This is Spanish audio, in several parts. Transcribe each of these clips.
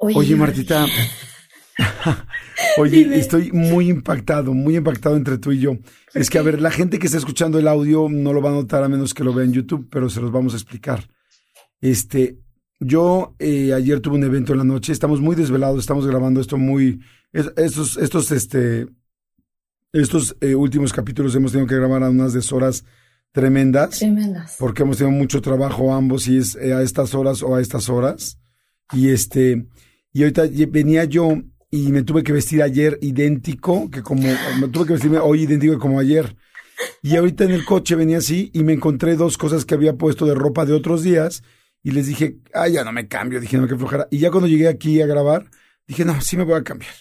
Oye, Martita. Oye, estoy muy impactado, muy impactado entre tú y yo. Es que, a ver, la gente que está escuchando el audio no lo va a notar a menos que lo vea en YouTube, pero se los vamos a explicar. Este, yo eh, ayer tuve un evento en la noche, estamos muy desvelados, estamos grabando esto muy, es- estos, estos, este, estos eh, últimos capítulos hemos tenido que grabar a unas deshoras tremendas Tremendas. porque hemos tenido mucho trabajo ambos y es eh, a estas horas o a estas horas. Y este, y ahorita venía yo y me tuve que vestir ayer idéntico, que como, me tuve que vestirme hoy idéntico como ayer. Y ahorita en el coche venía así y me encontré dos cosas que había puesto de ropa de otros días y les dije, ah, ya no me cambio, dije, no, que flojera. Y ya cuando llegué aquí a grabar, dije, no, sí me voy a cambiar.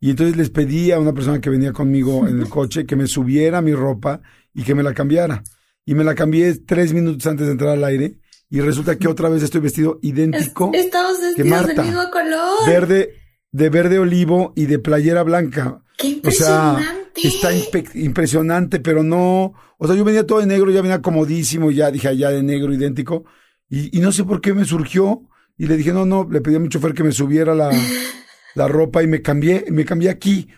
Y entonces les pedí a una persona que venía conmigo en el coche que me subiera mi ropa y que me la cambiara. Y me la cambié tres minutos antes de entrar al aire y resulta que otra vez estoy vestido idéntico, Estamos que vestidos Marta. del mismo color. verde, de verde olivo y de playera blanca. ¡Qué O sea, impresionante! está impe- impresionante, pero no, o sea, yo venía todo de negro, ya venía comodísimo, ya dije allá de negro idéntico, y, y no sé por qué me surgió, y le dije, no, no, le pedí a mi chofer que me subiera la, la ropa y me cambié, me cambié aquí,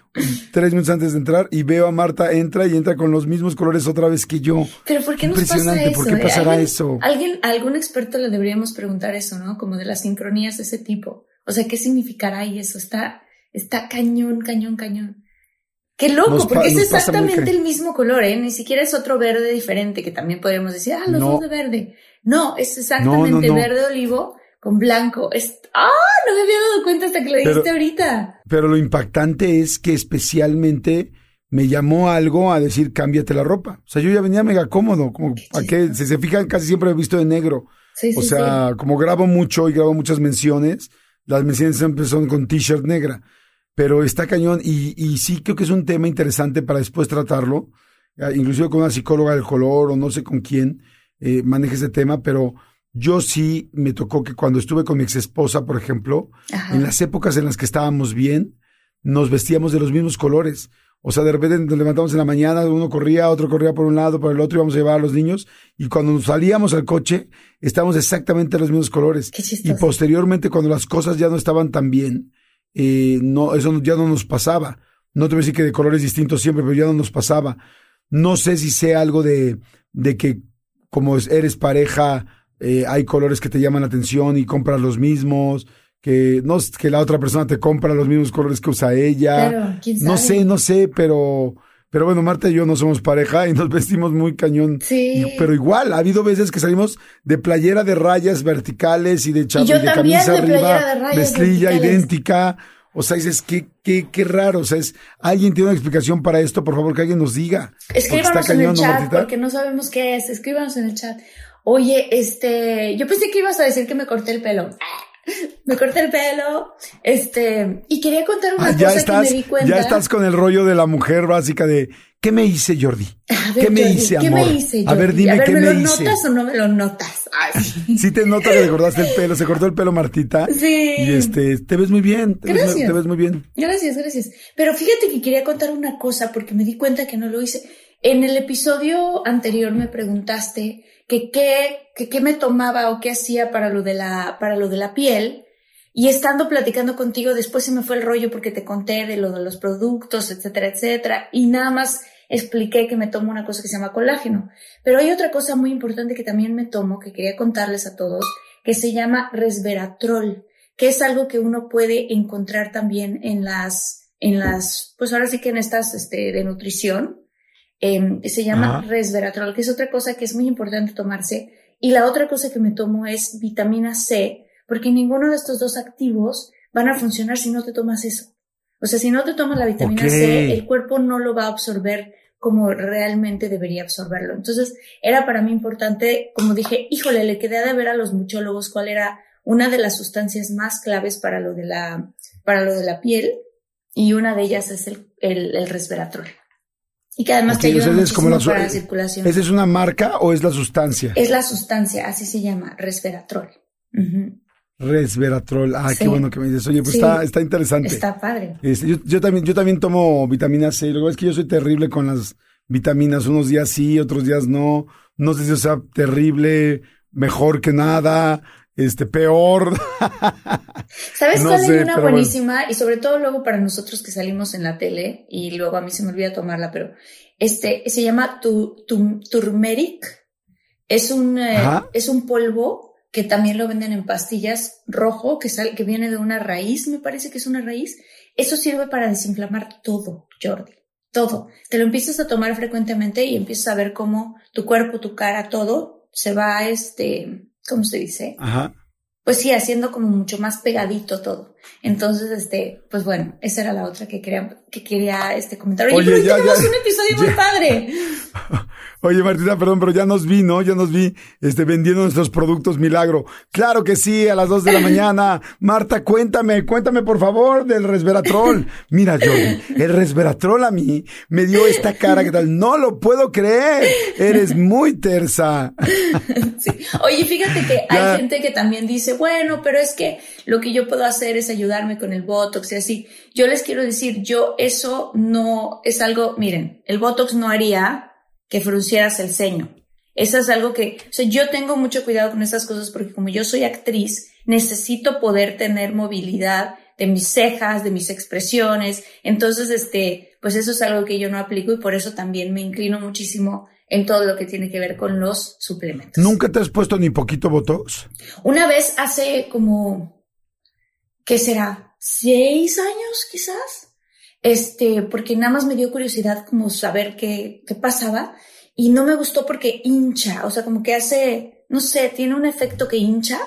tres minutos antes de entrar, y veo a Marta, entra y entra con los mismos colores otra vez que yo. Pero ¿por qué nos pasa Impresionante, eso? ¿por qué eh? pasará ¿Alguien- eso? Alguien, algún experto le deberíamos preguntar eso, ¿no? Como de las sincronías de ese tipo. O sea, ¿qué significará ahí eso? Está, está cañón, cañón, cañón. Qué loco, porque es pasa exactamente el mismo color, ¿eh? Ni siquiera es otro verde diferente que también podríamos decir, ah, los No. dos de verde. No, es exactamente no. verde olivo con blanco. Es, ah, no me había dado cuenta hasta que lo dijiste ahorita. Pero lo impactante es que especialmente me llamó algo a decir, cámbiate la ropa. O sea, yo ya venía mega cómodo, como, ¿a qué? Si se fijan, casi siempre he visto de negro. Sí, sí, O sea, como grabo mucho y grabo muchas menciones, las menciones siempre son con t-shirt negra. Pero está cañón y, y sí creo que es un tema interesante para después tratarlo, eh, inclusive con una psicóloga del color o no sé con quién eh, maneje ese tema, pero yo sí me tocó que cuando estuve con mi ex esposa, por ejemplo, Ajá. en las épocas en las que estábamos bien, nos vestíamos de los mismos colores. O sea, de repente nos levantamos en la mañana, uno corría, otro corría por un lado, por el otro, íbamos a llevar a los niños, y cuando nos salíamos al coche, estábamos exactamente de los mismos colores. Qué Y posteriormente, cuando las cosas ya no estaban tan bien, eh, no, eso ya no nos pasaba. No te voy a decir que de colores distintos siempre, pero ya no nos pasaba. No sé si sea algo de, de que como es- eres pareja, eh, hay colores que te llaman la atención y compras los mismos, que no que la otra persona te compra los mismos colores que usa ella. Claro, quién no sabe. sé, no sé, pero pero bueno, Marta y yo no somos pareja y nos vestimos muy cañón. Sí. Y- pero igual, ha habido veces que salimos de playera de rayas verticales y de chapa Y yo y de también camisa de arriba, playera de rayas verticales. idéntica. O sea, dices, qué, qué, qué raro. O sea, es, alguien tiene una explicación para esto, por favor, que alguien nos diga. Escríbanos está en el cañón, ¿no, chat Martita? porque no sabemos qué es. Escríbanos en el chat. Oye, este, yo pensé que ibas a decir que me corté el pelo. Me corté el pelo, este, y quería contar una Ah, cosa ya estás, que me di cuenta. ya estás con el rollo de la mujer básica de ¿qué me hice, Jordi? Ver, ¿Qué me Jordi, hice, ¿Qué amor? me hice, A ver, dime qué ¿me me lo hice. notas o no me lo notas? Ay, sí. Sí te noto que te cortaste el pelo, se cortó el pelo Martita. Sí. Y este, te ves muy bien, te, ves, muy- Gracias. te ves muy bien. Gracias, gracias. Pero fíjate que quería contar una cosa porque me di cuenta que no lo hice. En el episodio anterior me preguntaste que qué, que qué me tomaba o qué hacía para lo de la, para lo de la piel. Y estando platicando contigo, después se me fue el rollo porque te conté de lo de los productos, etcétera, etcétera. Y nada más expliqué que me tomo una cosa que se llama colágeno. Pero hay otra cosa muy importante que también me tomo, que quería contarles a todos, que se llama resveratrol, que es algo que uno puede encontrar también en las, en las, pues ahora sí que en estas, este, de nutrición, eh, se llama Ajá. resveratrol, que es otra cosa que es muy importante tomarse. Y la otra cosa que me tomo es vitamina C, porque ninguno de estos dos activos van a funcionar si no te tomas eso. O sea, si no te tomas la vitamina. C, el cuerpo no lo va a absorber como realmente debería absorberlo. Entonces, era para mí importante, como dije, híjole, le quedé de ver a los muchólogos cuál era una de las sustancias más claves para lo de la, para lo de la piel, y una de ellas es el, el, el resveratrol. Y que además Ok, te o ayuda sea, es como muchísimo la su- para la circulación. ¿Esa es una marca o es la sustancia? Es la sustancia, así se llama, resveratrol. Resveratrol. Ah, Sí. qué bueno que me dices. Oye, pues Sí. está, está interesante. Está padre. Este, yo, yo también, yo también tomo vitamina C. Lo que es que yo soy terrible con las vitaminas. Unos días sí, otros días no. No sé si sea terrible, mejor que nada, este, peor. ¿Sabes No cuál sé, hay una bueno. buenísima? Y sobre todo luego para nosotros que salimos en la tele, y luego a mí se me olvida tomarla, pero este se llama tu, tu- turmeric. Es un, eh, es un polvo que también lo venden en pastillas rojo, que, sale, que viene de una raíz, me parece que es una raíz. Eso sirve para desinflamar todo, Jordi. Todo. Te lo empiezas a tomar frecuentemente y empiezas a ver cómo tu cuerpo, tu cara, todo se va, este, ¿cómo se dice? Ajá. pues sí, haciendo como mucho más pegadito todo. Entonces, este, pues bueno, esa era la otra que quería, que quería este comentar. Oye, Oye, pero ya, tenemos ya. un episodio muy padre. Oye, Martina, perdón, pero ya nos vi, ¿no? Ya nos vi este, vendiendo nuestros productos milagro. Claro que sí, a las dos de la mañana. Marta, cuéntame, cuéntame por favor del resveratrol. Mira, Jordi, el resveratrol a mí me dio esta cara que tal. No lo puedo creer. Eres muy tersa. Sí. Oye, fíjate que Ya. hay gente que también dice, bueno, pero es que lo que yo puedo hacer es ayudarme con el Botox y así. Yo les quiero decir, yo eso no es algo, miren, el Botox no haría que fruncieras el ceño. Eso es algo que, o sea, yo tengo mucho cuidado con esas cosas porque como yo soy actriz, necesito poder tener movilidad de mis cejas, de mis expresiones. Entonces, este, pues eso es algo que yo no aplico y por eso también me inclino muchísimo en todo lo que tiene que ver con los suplementos. ¿Nunca te has puesto ni poquito botox? Una vez hace como, ¿qué será? ¿Seis años quizás? Este, porque nada más me dio curiosidad como saber qué, qué pasaba y no me gustó porque hincha, o sea, como que hace, no sé, tiene un efecto que hincha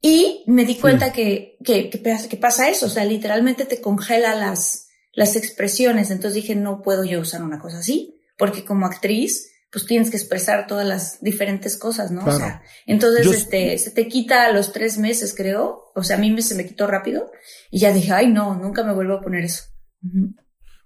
y me di cuenta que, que, que, pasa- que pasa eso, o sea, literalmente te congela las, las expresiones, entonces dije, no puedo yo usar una cosa así, porque como actriz, pues tienes que expresar todas las diferentes cosas, ¿no? O sea, entonces, Yo- este, se te quita a los tres meses, creo. O sea, a mí me, se me quitó rápido. Y ya dije, ay, no, nunca me vuelvo a poner eso.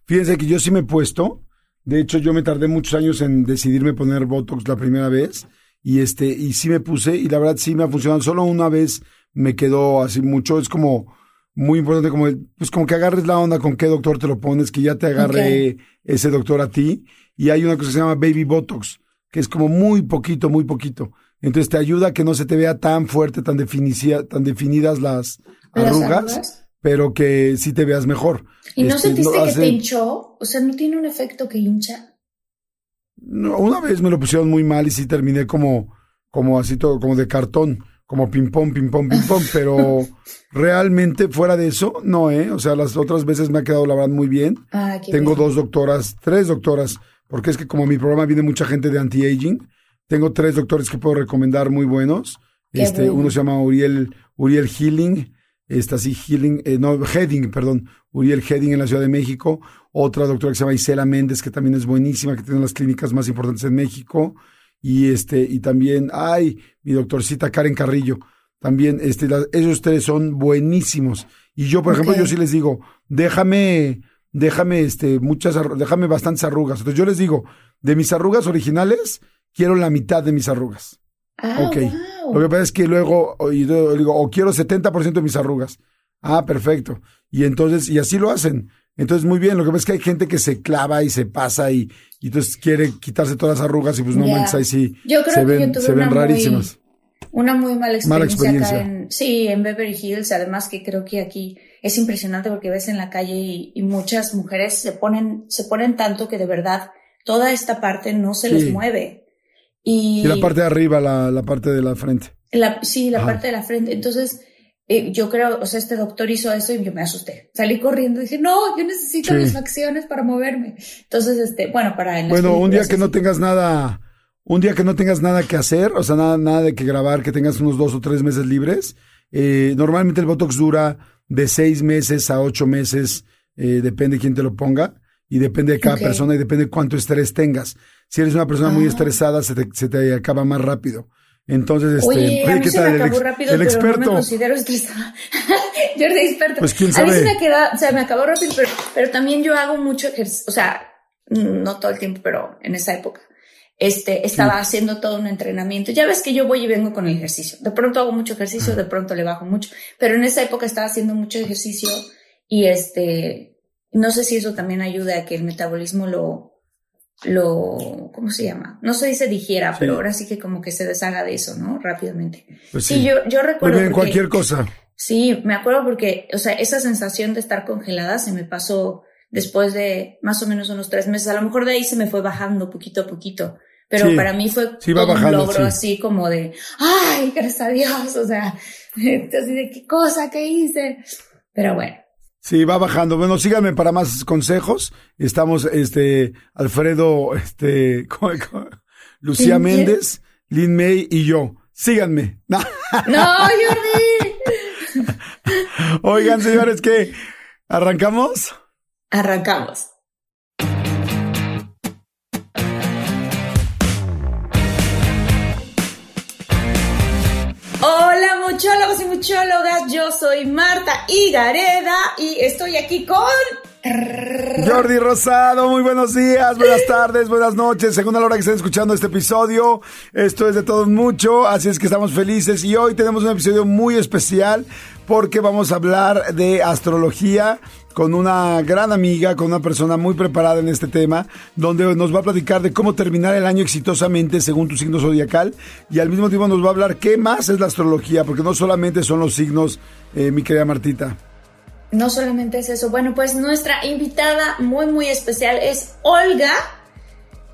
Fíjense que yo sí me he puesto. De hecho, yo me tardé muchos años en decidirme poner Botox la primera vez. Y este, y sí me puse, y la verdad sí me ha funcionado. Solo una vez me quedó así mucho. Es como muy importante, como, pues como que agarres la onda con qué doctor te lo pones, que ya te agarre ese doctor a ti. Y hay una cosa que se llama Baby Botox, que es como muy poquito, muy poquito. Entonces te ayuda a que no se te vea tan fuerte, tan, definicia- tan definidas las ¿Las arrugas, arrugas? pero que sí te veas mejor. ¿Y no Este, sentiste que hace- te hinchó? O sea, ¿no tiene un efecto que hincha? No, una vez me lo pusieron muy mal y sí terminé como, como así todo, como de cartón, como ping pong, ping pong, ping pong, pero realmente fuera de eso, no, eh. O sea, las otras veces me ha quedado la verdad muy bien. Ah, Tengo bien. dos doctoras, tres doctoras, porque es que como mi programa viene mucha gente de anti-aging, tengo tres doctores que puedo recomendar muy buenos. Este, bueno. uno se llama Uriel, Uriel Healing, está así Healing, eh, no, Heading, perdón, Uriel Heading en la Ciudad de México. Otra doctora que se llama Isela Méndez, que también es buenísima, que tiene las clínicas más importantes en México. Y este, y también, ay, mi doctorcita Karen Carrillo. También, este, la- esos tres son buenísimos. Y yo, por ejemplo, yo sí les digo, déjame, déjame, este, muchas, déjame bastantes arrugas. Entonces yo les digo, de mis arrugas originales, quiero la mitad de mis arrugas. Ah, ok. wow. Lo que pasa es que luego, yo digo, o quiero 70% de mis arrugas. Ah, perfecto. Y entonces, y así lo hacen. Entonces, muy bien. Lo que pasa es que hay gente que se clava y se pasa y, y entonces quiere quitarse todas las arrugas y pues no Ya. manches, ahí sí Yo creo se que ven, yo tuve se ven muy- rarísimas. Una muy mala experiencia, Mala experiencia. acá en, sí, en Beverly Hills, además que creo que aquí es impresionante porque ves en la calle y, y muchas mujeres se ponen, se ponen tanto que de verdad toda esta parte no se Sí. les mueve. Y, la parte de arriba, la, la parte de la frente. La, sí, la parte de la frente. Entonces, eh, yo creo, o sea, este doctor hizo eso y yo me asusté. Salí corriendo y dije, no, yo necesito mis facciones para moverme. Entonces, este, bueno, para... bueno, un día que no tengas nada, un día que no tengas nada que hacer, o sea, nada, nada de que grabar, que tengas unos dos o tres meses libres, eh, normalmente el Botox dura de seis meses a ocho meses, eh, depende quién te lo ponga y depende de cada persona y depende de cuánto estrés tengas. Si eres una persona muy ah. estresada, se te, se te acaba más rápido. Entonces, este, oye, a mí se me acabó rápido, el experto. pero no me considero estresada. yo soy experto. Pues quién sabe. A mí se me queda, o sea, me acabó rápido, pero, pero también yo hago mucho ejercicio, o sea, no todo el tiempo, pero en esa época. Este, estaba haciendo todo un entrenamiento. Ya ves que yo voy y vengo con el ejercicio. De pronto hago mucho ejercicio, de pronto le bajo mucho, pero en esa época estaba haciendo mucho ejercicio y este, no sé si eso también ayuda a que el metabolismo lo, lo, ¿cómo se llama? No se dice digiera, pero ahora sí que como que se deshaga de eso, ¿no? Rápidamente. Pues sí. yo, yo recuerdo. Muy cualquier cosa. Sí, me acuerdo porque, o sea, esa sensación de estar congelada se me pasó después de más o menos unos tres meses. A lo mejor de ahí se me fue bajando poquito a poquito. Pero para mí fue un logro así como de, ay, gracias a Dios, o sea, así de qué cosa que hice. Pero bueno. Sí, va bajando. Bueno, síganme para más consejos. Estamos, este, Alfredo, este, Lucía Méndez, Lin May y yo. Síganme. No, Jordi. Oigan, señores, ¿qué? ¿Arrancamos? Arrancamos. muchólogos y muchólogas, yo soy Marta Igareda y estoy aquí con... Jordi Rosado, muy buenos días, buenas tardes, buenas noches, según la hora que estén escuchando este episodio. Esto es de todos mucho, así es que estamos felices y hoy tenemos un episodio muy especial porque vamos a hablar de astrología con una gran amiga, con una persona muy preparada en este tema, donde nos va a platicar de cómo terminar el año exitosamente según tu signo zodiacal y al mismo tiempo nos va a hablar qué más es la astrología, porque no solamente son los signos, eh, mi querida Martita. No solamente es eso. Bueno, pues nuestra invitada muy, muy especial es Olga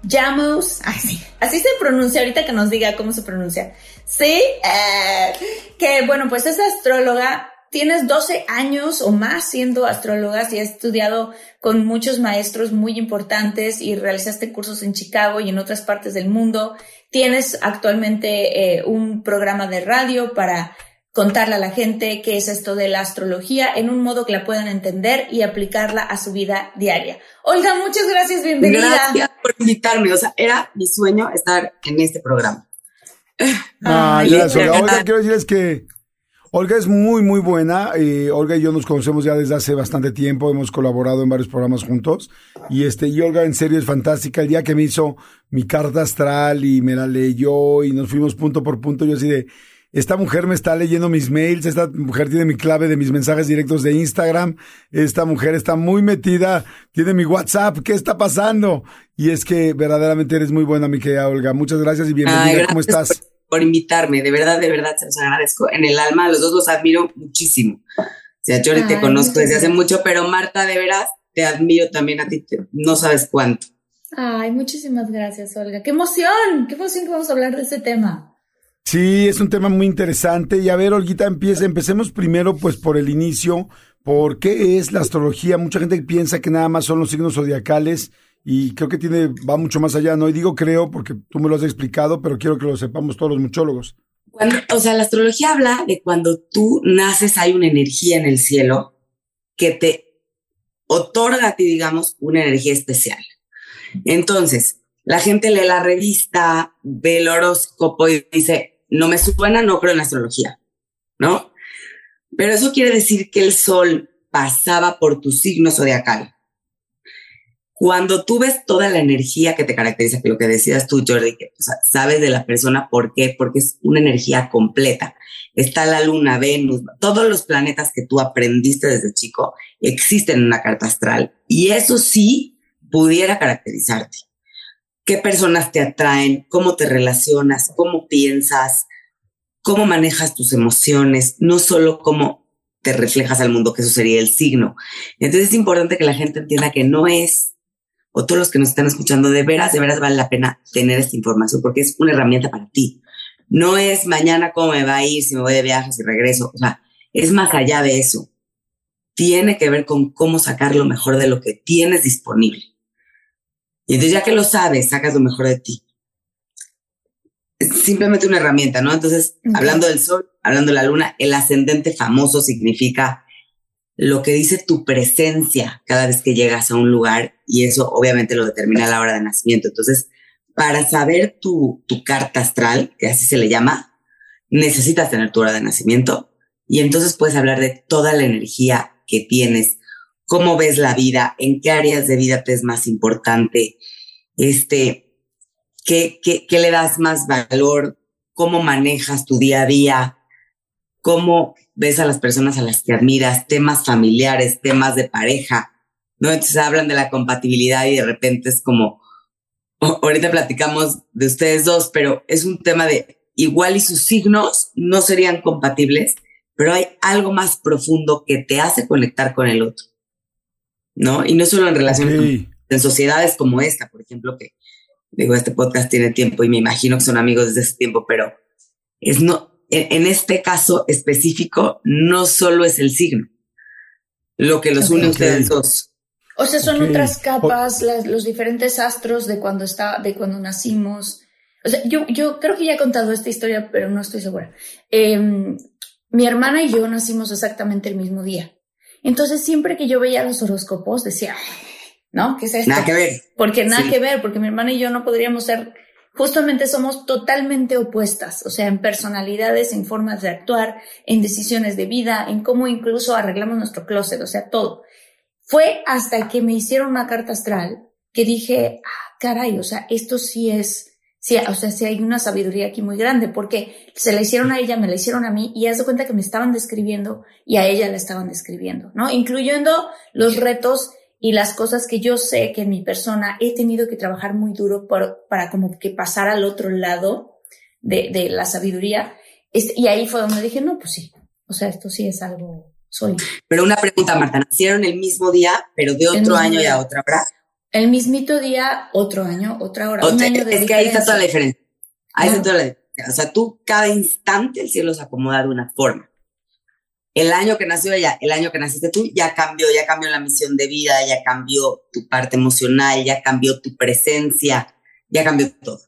Llamus. Así, así se pronuncia, ahorita que nos diga cómo se pronuncia. Sí, eh, que bueno, pues es astróloga tienes 12 años o más siendo astróloga y has estudiado con muchos maestros muy importantes y realizaste cursos en Chicago y en otras partes del mundo. Tienes actualmente eh, un programa de radio para contarle a la gente qué es esto de la astrología en un modo que la puedan entender y aplicarla a su vida diaria. Olga, muchas gracias, bienvenida. Gracias por invitarme, o sea, era mi sueño estar en este programa. Ah, gracias. Olga, quiero decirles que Olga es muy, muy buena. Eh, Olga y yo nos conocemos ya desde hace bastante tiempo. Hemos colaborado en varios programas juntos. Y este, y Olga en serio es fantástica. El día que me hizo mi carta astral y me la leyó y nos fuimos punto por punto, yo así de, esta mujer me está leyendo mis mails, esta mujer tiene mi clave de mis mensajes directos de Instagram, esta mujer está muy metida, tiene mi WhatsApp, ¿qué está pasando? Y es que verdaderamente eres muy buena, mi querida Olga. Muchas gracias y bienvenida. ¿Cómo estás? por invitarme, de verdad, de verdad, se los agradezco. En el alma, los dos los admiro muchísimo. O sea, yo te conozco desde hace mucho, pero Marta, de veras, te admiro también a ti, no sabes cuánto. Ay, muchísimas gracias, Olga. ¡Qué emoción! ¡Qué emoción que vamos a hablar de ese tema! Sí, es un tema muy interesante. Y a ver, Olguita, empieza. Empecemos primero, pues, por el inicio. ¿Por qué es la astrología? Mucha gente piensa que nada más son los signos zodiacales y creo que tiene, va mucho más allá, ¿no? Y digo creo porque tú me lo has explicado, pero quiero que lo sepamos todos los muchólogos. o sea, la astrología habla de cuando tú naces hay una energía en el cielo que te otorga a ti, digamos, una energía especial. Entonces, la gente lee la revista, ve el horóscopo y dice, no me suena, no creo en astrología, ¿no? Pero eso quiere decir que el sol pasaba por tu signo zodiacal cuando tú ves toda la energía que te caracteriza, que lo que decías tú, Jordi, que sabes de la persona por qué, porque es una energía completa. Está la luna, Venus, todos los planetas que tú aprendiste desde chico existen en una carta astral y eso sí pudiera caracterizarte. ¿Qué personas te atraen? ¿Cómo te relacionas? ¿Cómo piensas? ¿Cómo manejas tus emociones? No solo cómo te reflejas al mundo, que eso sería el signo. Entonces es importante que la gente entienda que no es o todos los que nos están escuchando, de veras, de veras vale la pena tener esta información porque es una herramienta para ti. No es mañana cómo me va a ir, si me voy de viaje, si regreso. O sea, es más allá de eso. Tiene que ver con cómo sacar lo mejor de lo que tienes disponible. Y entonces ya que lo sabes, sacas lo mejor de ti. Es simplemente una herramienta, ¿no? Entonces, hablando del sol, hablando de la luna, el ascendente famoso significa lo que dice tu presencia cada vez que llegas a un lugar y eso obviamente lo determina la hora de nacimiento. Entonces, para saber tu, tu carta astral, que así se le llama, necesitas tener tu hora de nacimiento y entonces puedes hablar de toda la energía que tienes, cómo ves la vida, en qué áreas de vida te es más importante, este, qué, qué, qué le das más valor, cómo manejas tu día a día, cómo ves a las personas a las que admiras, temas familiares, temas de pareja, ¿no? Entonces hablan de la compatibilidad y de repente es como, ahorita platicamos de ustedes dos, pero es un tema de igual y sus signos no serían compatibles, pero hay algo más profundo que te hace conectar con el otro, ¿no? Y no solo en relaciones, en sociedades como esta, por ejemplo, que digo, este podcast tiene tiempo y me imagino que son amigos desde ese tiempo, pero es no, en, este caso específico, no solo es el signo lo que los une a ustedes dos. O sea, son otras capas, los diferentes astros de cuando está, de cuando nacimos. O sea, yo, yo creo que ya he contado esta historia, pero no estoy segura. Em, mi hermana y yo nacimos exactamente el mismo día. Entonces, siempre que yo veía los horóscopos, decía, ¿no? ¿Qué es esto? Nada que ver. Porque nada que ver, porque mi hermana y yo no podríamos ser justamente somos totalmente opuestas, o sea, en personalidades, en formas de actuar, en decisiones de vida, en cómo incluso arreglamos nuestro closet, o sea, todo. Fue hasta que me hicieron una carta astral que dije, ah, caray, o sea, esto sí es, sí, o sea, sí hay una sabiduría aquí muy grande, porque se la hicieron a ella, me la hicieron a mí, y haz de cuenta que me estaban describiendo y a ella la estaban describiendo, ¿no? Incluyendo los retos y las cosas que yo sé que en mi persona he tenido que trabajar muy duro por, para como que pasar al otro lado de, de la sabiduría. Este, y ahí fue donde dije, no, pues sí, o sea, esto sí es algo, soy. Pero una pregunta, Marta, ¿nacieron el mismo día, pero de otro año y a otra hora? El mismito día, otro año, otra hora. un año de es que ahí está toda la diferencia. Ahí está toda la diferencia. O sea, tú cada instante el cielo se acomoda de una forma el año que nació ella, el año que naciste tú, ya cambió, ya cambió la misión de vida, ya cambió tu parte emocional, ya cambió tu presencia, ya cambió todo.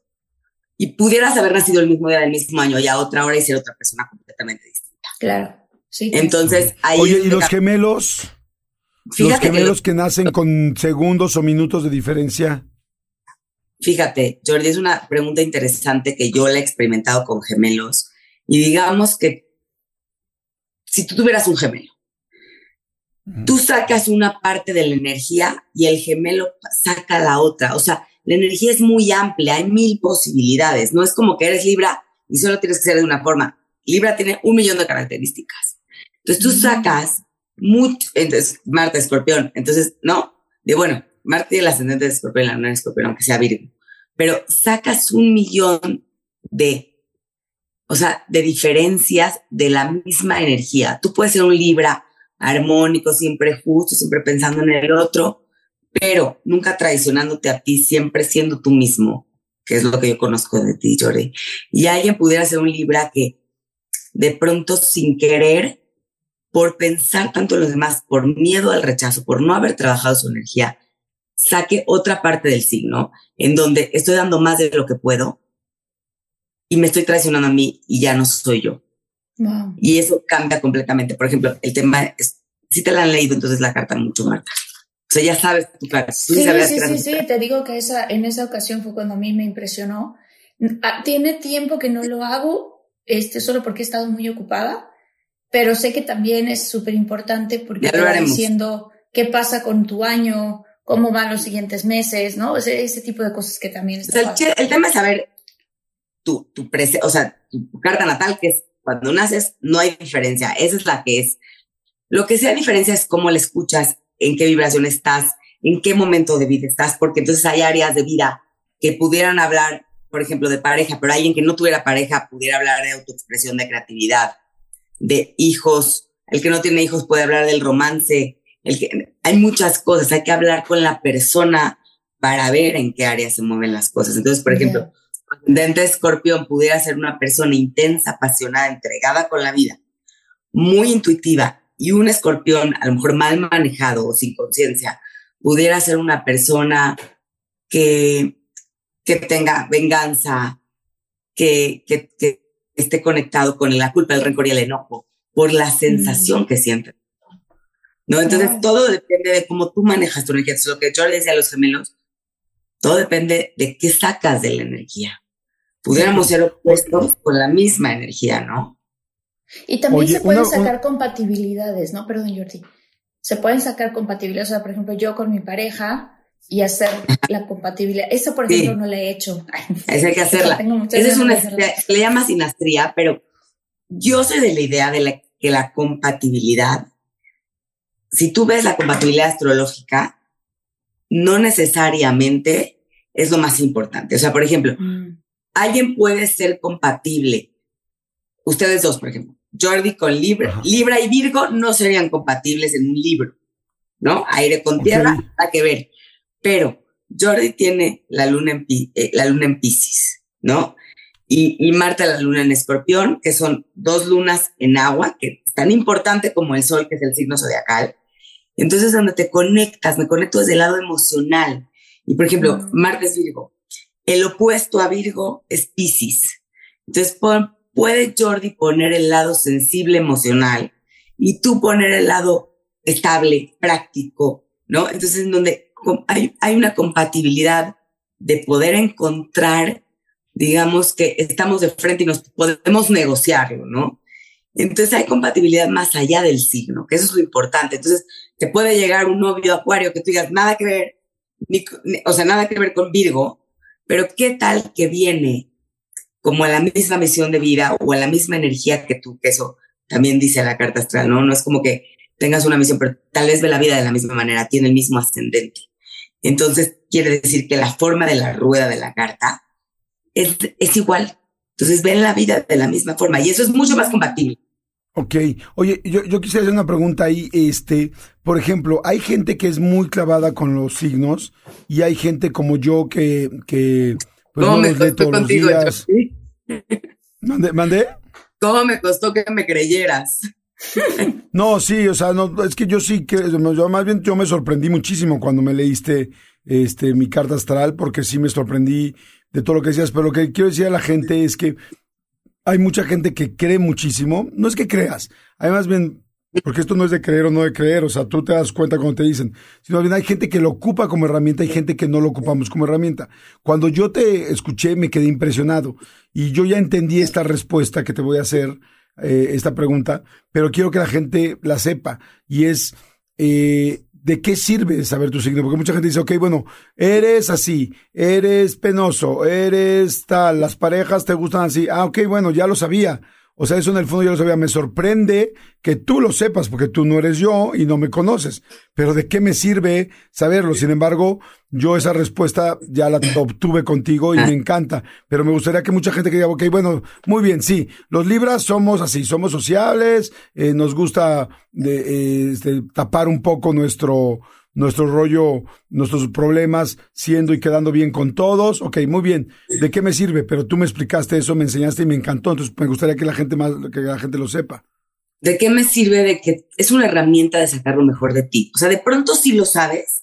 Y pudieras haber nacido el mismo día del mismo año, ya otra hora y ser otra persona completamente distinta. Claro, sí. Entonces, ahí. Oye, ¿y los gemelos? Los gemelos que, que nacen con segundos o minutos de diferencia. Fíjate, Jordi, es una pregunta interesante que yo la he experimentado con gemelos. Y digamos que si tú tuvieras un gemelo, tú sacas una parte de la energía y el gemelo saca la otra. O sea, la energía es muy amplia, hay mil posibilidades. No es como que eres Libra y solo tienes que ser de una forma. Libra tiene un millón de características. Entonces tú sacas mucho, entonces Marta Escorpión, entonces, no, de bueno, Marta tiene el ascendente de Escorpión, la luna de Escorpión, aunque sea Virgo, pero sacas un millón de o sea, de diferencias de la misma energía. Tú puedes ser un Libra armónico, siempre justo, siempre pensando en el otro, pero nunca traicionándote a ti, siempre siendo tú mismo, que es lo que yo conozco de ti, Jordi. Y alguien pudiera ser un Libra que de pronto sin querer, por pensar tanto en los demás, por miedo al rechazo, por no haber trabajado su energía, saque otra parte del signo en donde estoy dando más de lo que puedo y me estoy traicionando a mí y ya no soy yo. Y eso cambia completamente. Por ejemplo, el tema es, si te la han leído, entonces la carta mucho, Marta. O sea, ya sabes tu cara. Sí, sí, sí, sí, sí, te digo que esa, en esa ocasión fue cuando a mí me impresionó. Ah, tiene tiempo que no lo hago, este, solo porque he estado muy ocupada, pero sé que también es súper importante porque te va diciendo qué pasa con tu año, cómo van los siguientes meses, ¿no? Ese, ese tipo de cosas que también está el, el, tema es saber tu, tu o sea, tu carta natal, que es cuando naces, no hay diferencia. Esa es la que es. Lo que sea diferencia es cómo la escuchas, en qué vibración estás, en qué momento de vida estás, porque entonces hay áreas de vida que pudieran hablar, por ejemplo, de pareja, pero alguien que no tuviera pareja pudiera hablar de autoexpresión, de creatividad, de hijos. El que no tiene hijos puede hablar del romance. El que, hay muchas cosas, hay que hablar con la persona para ver en qué área se mueven las cosas. Entonces, por ejemplo, ascendente escorpión pudiera ser una persona intensa, apasionada, entregada con la vida, muy intuitiva, y un escorpión, a lo mejor mal manejado o sin conciencia, pudiera ser una persona que, que tenga venganza, que, que, que esté conectado con la culpa, el rencor y el enojo, por la sensación que siente. ¿No? Entonces, todo depende de cómo tú manejas tu energía. Entonces, lo que yo le decía a los gemelos, todo depende de qué sacas de la energía. Pudiéramos ser opuestos con la misma energía, ¿no? Y también se pueden sacar compatibilidades, ¿no? Perdón, Jordi. Se pueden sacar compatibilidades. O sea, por ejemplo, yo con mi pareja y hacer la compatibilidad. Eso, por ejemplo, no la he hecho. Esa hay que hacerla. Esa es una, le llama sinastría, pero yo soy de la idea de que la compatibilidad, si tú ves la compatibilidad astrológica, no necesariamente es lo más importante. O sea, por ejemplo, mm. alguien puede ser compatible. Ustedes dos, por ejemplo, Jordi con Libra, Libra y Virgo no serían compatibles en un libro, ¿no? Aire con tierra, hay que ver. Pero Jordi tiene la luna en, eh, la luna en Pisces, ¿no? Y, y, Marta la luna en Escorpión, que son dos lunas en agua, que es tan importante como el sol, que es el signo zodiacal. Entonces, donde te conectas, me conecto desde el lado emocional. Y por ejemplo, mm. Marte es Virgo. El opuesto a Virgo es Pisces. Entonces, puede Jordi poner el lado sensible emocional y tú poner el lado estable, práctico, ¿no? Entonces, en donde hay, una compatibilidad de poder encontrar, digamos, que estamos de frente y nos podemos negociarlo, ¿no? Entonces hay compatibilidad más allá del signo, que eso es lo importante. Entonces, te puede llegar un novio acuario que tú digas nada que ver, o sea, nada que ver con Virgo, pero ¿qué tal que viene como a la misma misión de vida o a la misma energía que tú? Que eso también dice la carta astral, ¿no? No es como que tengas una misión, pero tal vez ve la vida de la misma manera, tiene el mismo ascendente. Entonces, quiere decir que la forma de la rueda de la carta es, es igual. Entonces, ven la vida de la misma forma y eso es mucho más compatible. Ok, oye, yo, yo quisiera hacer una pregunta ahí, este, por ejemplo, hay gente que es muy clavada con los signos y hay gente como yo que, que pues, ¿Cómo me costó contigo, ¿Mandé? ¿Mandé? ¿Cómo me costó que me creyeras? No, sí, o sea, no, es que yo sí que, yo más bien yo me sorprendí muchísimo cuando me leíste este mi carta astral, porque sí me sorprendí de todo lo que decías, pero lo que quiero decir a la gente es que hay mucha gente que cree muchísimo. No es que creas, hay más bien, porque esto no es de creer o no de creer, o sea, tú te das cuenta cuando te dicen, sino bien hay gente que lo ocupa como herramienta y gente que no lo ocupamos como herramienta. Cuando yo te escuché me quedé impresionado y yo ya entendí esta respuesta que te voy a hacer, eh, esta pregunta, pero quiero que la gente la sepa y es... Eh, ¿de qué sirve saber tu signo? Porque mucha gente dice, ok, bueno, eres así, eres penoso, eres tal, las parejas te gustan así. Ah, ok, bueno, ya lo sabía. O sea, eso en el fondo yo lo sabía. Me sorprende que tú lo sepas, porque tú no eres yo y no me conoces. Pero ¿de qué me sirve saberlo? Sin embargo, yo esa respuesta ya la obtuve contigo y me encanta. Pero me gustaría que mucha gente que diga, ok, bueno, muy bien, sí, los Libras somos así, somos sociables, eh, nos gusta de, eh, este, tapar un poco nuestro, nuestro rollo, nuestros problemas, siendo y quedando bien con todos. Ok, muy bien. ¿De qué me sirve? Pero tú me explicaste eso, me enseñaste y me encantó. Entonces me gustaría que la gente más, que la gente lo sepa. ¿De qué me sirve de que es una herramienta de sacar lo mejor de ti? O sea, de pronto sí lo sabes,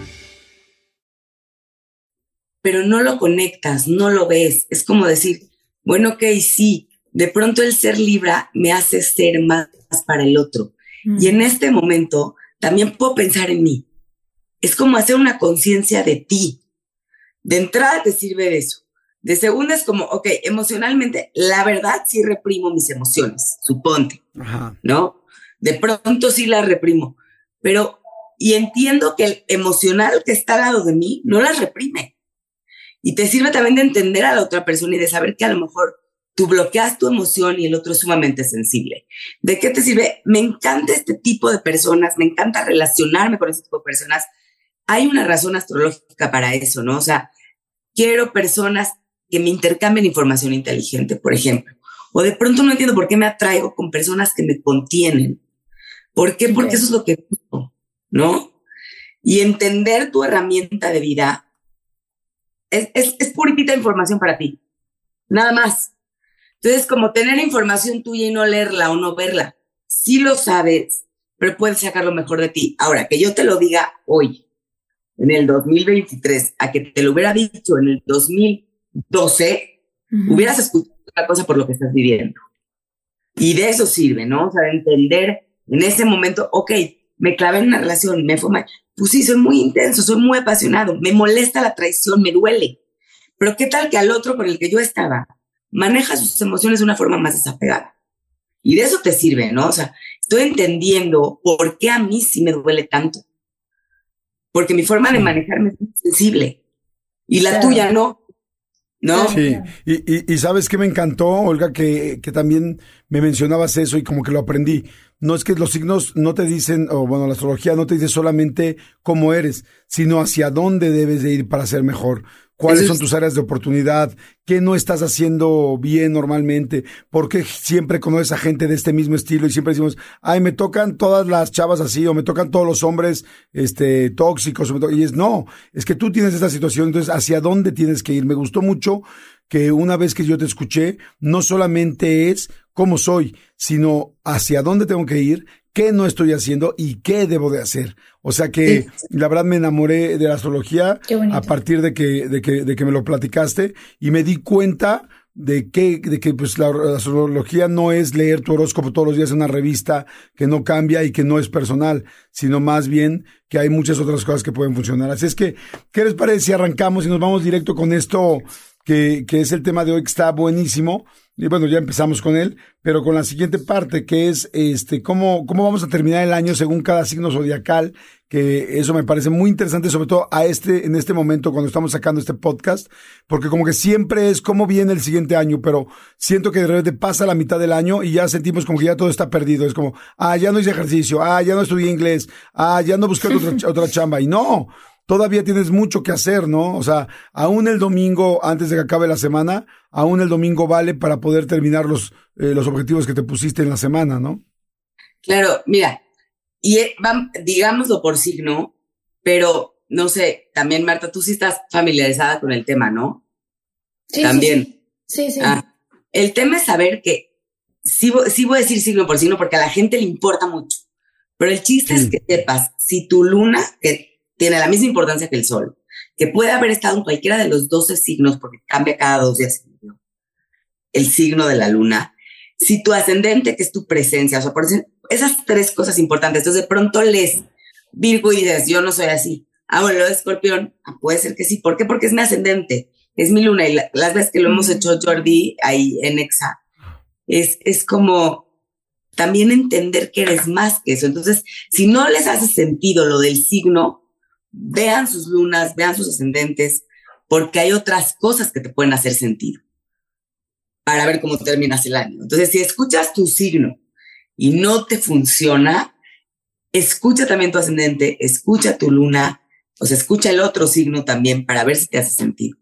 Pero no lo conectas, no lo ves. Es como decir, bueno, ok, sí, de pronto el ser Libra me hace ser más para el otro. Y en este momento también puedo pensar en mí. Es como hacer una conciencia de ti. De entrada te sirve de eso. De segunda es como, ok, emocionalmente, la verdad sí reprimo mis emociones, suponte, ¿no? De pronto sí las reprimo, pero, y entiendo que el emocional que está al lado de mí no las reprime. Y te sirve también de entender a la otra persona y de saber que a lo mejor tú bloqueas tu emoción y el otro es sumamente sensible. ¿De qué te sirve? Me encanta este tipo de personas, me encanta relacionarme con este tipo de personas. Hay una razón astrológica para eso, ¿no? O sea, quiero personas que me intercambien información inteligente, por ejemplo. O de pronto no entiendo por qué me atraigo con personas que me contienen. ¿Por qué? Porque eso es lo que ¿no? Y entender tu herramienta de vida es, es, es puritita información para ti. Nada más. Entonces, como tener información tuya y no leerla o no verla. Sí lo sabes, pero puedes sacar lo mejor de ti. Ahora, que yo te lo diga hoy, en el 2023, a que te lo hubiera dicho en el 2000 12, hubieras escuchado otra cosa por lo que estás viviendo. Y de eso sirve, ¿no? O sea, de entender en ese momento, ok, me clavé en una relación, me fue mal. Pues sí, soy muy intenso, soy muy apasionado, me molesta la traición, me duele. Pero ¿qué tal que al otro con el que yo estaba maneja sus emociones de una forma más desapegada? Y de eso te sirve, ¿no? O sea, estoy entendiendo por qué a mí sí me duele tanto. Porque mi forma de manejarme es sensible y la tuya no. ¿No? Sí, y, y, sabes que me encantó, Olga, que, que también me mencionabas eso y como que lo aprendí. No es que los signos no te dicen, o bueno, la astrología no te dice solamente cómo eres, sino hacia dónde debes de ir para ser mejor cuáles son tus áreas de oportunidad, qué no estás haciendo bien normalmente, por qué siempre conoces a gente de este mismo estilo y siempre decimos, ay, me tocan todas las chavas así o me tocan todos los hombres este, tóxicos. y es no, es que tú tienes esta situación, entonces, ¿hacia dónde tienes que ir? Me gustó mucho que una vez que yo te escuché, no solamente es cómo soy, sino hacia dónde tengo que ir, qué no estoy haciendo y qué debo de hacer. O sea que la verdad me enamoré de la astrología a partir de que, de que, de que me lo platicaste y me di cuenta de que, de que pues la, astrología no es leer tu horóscopo todos los días en una revista que no cambia y que no es personal, sino más bien que hay muchas otras cosas que pueden funcionar. Así es que, ¿qué les parece si arrancamos y nos vamos directo con esto que, que es el tema de hoy que está buenísimo? y bueno, ya empezamos con él, pero con la siguiente parte, que es este, cómo, cómo vamos a terminar el año según cada signo zodiacal, que eso me parece muy interesante, sobre todo a este, en este momento cuando estamos sacando este podcast, porque como que siempre es cómo viene el siguiente año, pero siento que de repente pasa la mitad del año y ya sentimos como que ya todo está perdido. Es como, ah, ya no hice ejercicio, ah, ya no estudié inglés, ah, ya no busqué otra, otra chamba. Y no, todavía tienes mucho que hacer, ¿no? O sea, aún el domingo, antes de que acabe la semana, aún el domingo vale para poder terminar los, eh, los objetivos que te pusiste en la semana, ¿no? Claro, mira, y eh, digámoslo por signo, pero no sé, también Marta, tú sí estás familiarizada con el tema, ¿no? Sí, también. Sí, sí. Ah, el tema es saber que sí, sí voy a decir signo por signo porque a la gente le importa mucho, pero el chiste es que sepas si tu luna, que tiene la misma importancia que el sol, que puede haber estado en cualquiera de los 12 signos porque cambia cada dos días el signo de la luna, si tu ascendente, que es tu presencia, o sea, por esas tres cosas importantes, entonces de pronto les Virgo y dices, yo no soy así. Ah, bueno, lo de escorpión, ah, puede ser que sí. ¿Por qué? Porque es mi ascendente, es mi luna y las veces que lo hemos hecho Jordi ahí en Exa, es, es como también entender que eres más que eso. Entonces, si no les hace sentido lo del signo, vean sus lunas, vean sus ascendentes, porque hay otras cosas que te pueden hacer sentido para ver cómo terminas el año. Entonces, si escuchas tu signo y no te funciona, escucha también tu ascendente, escucha tu luna, o sea, escucha el otro signo también para ver si te hace sentido.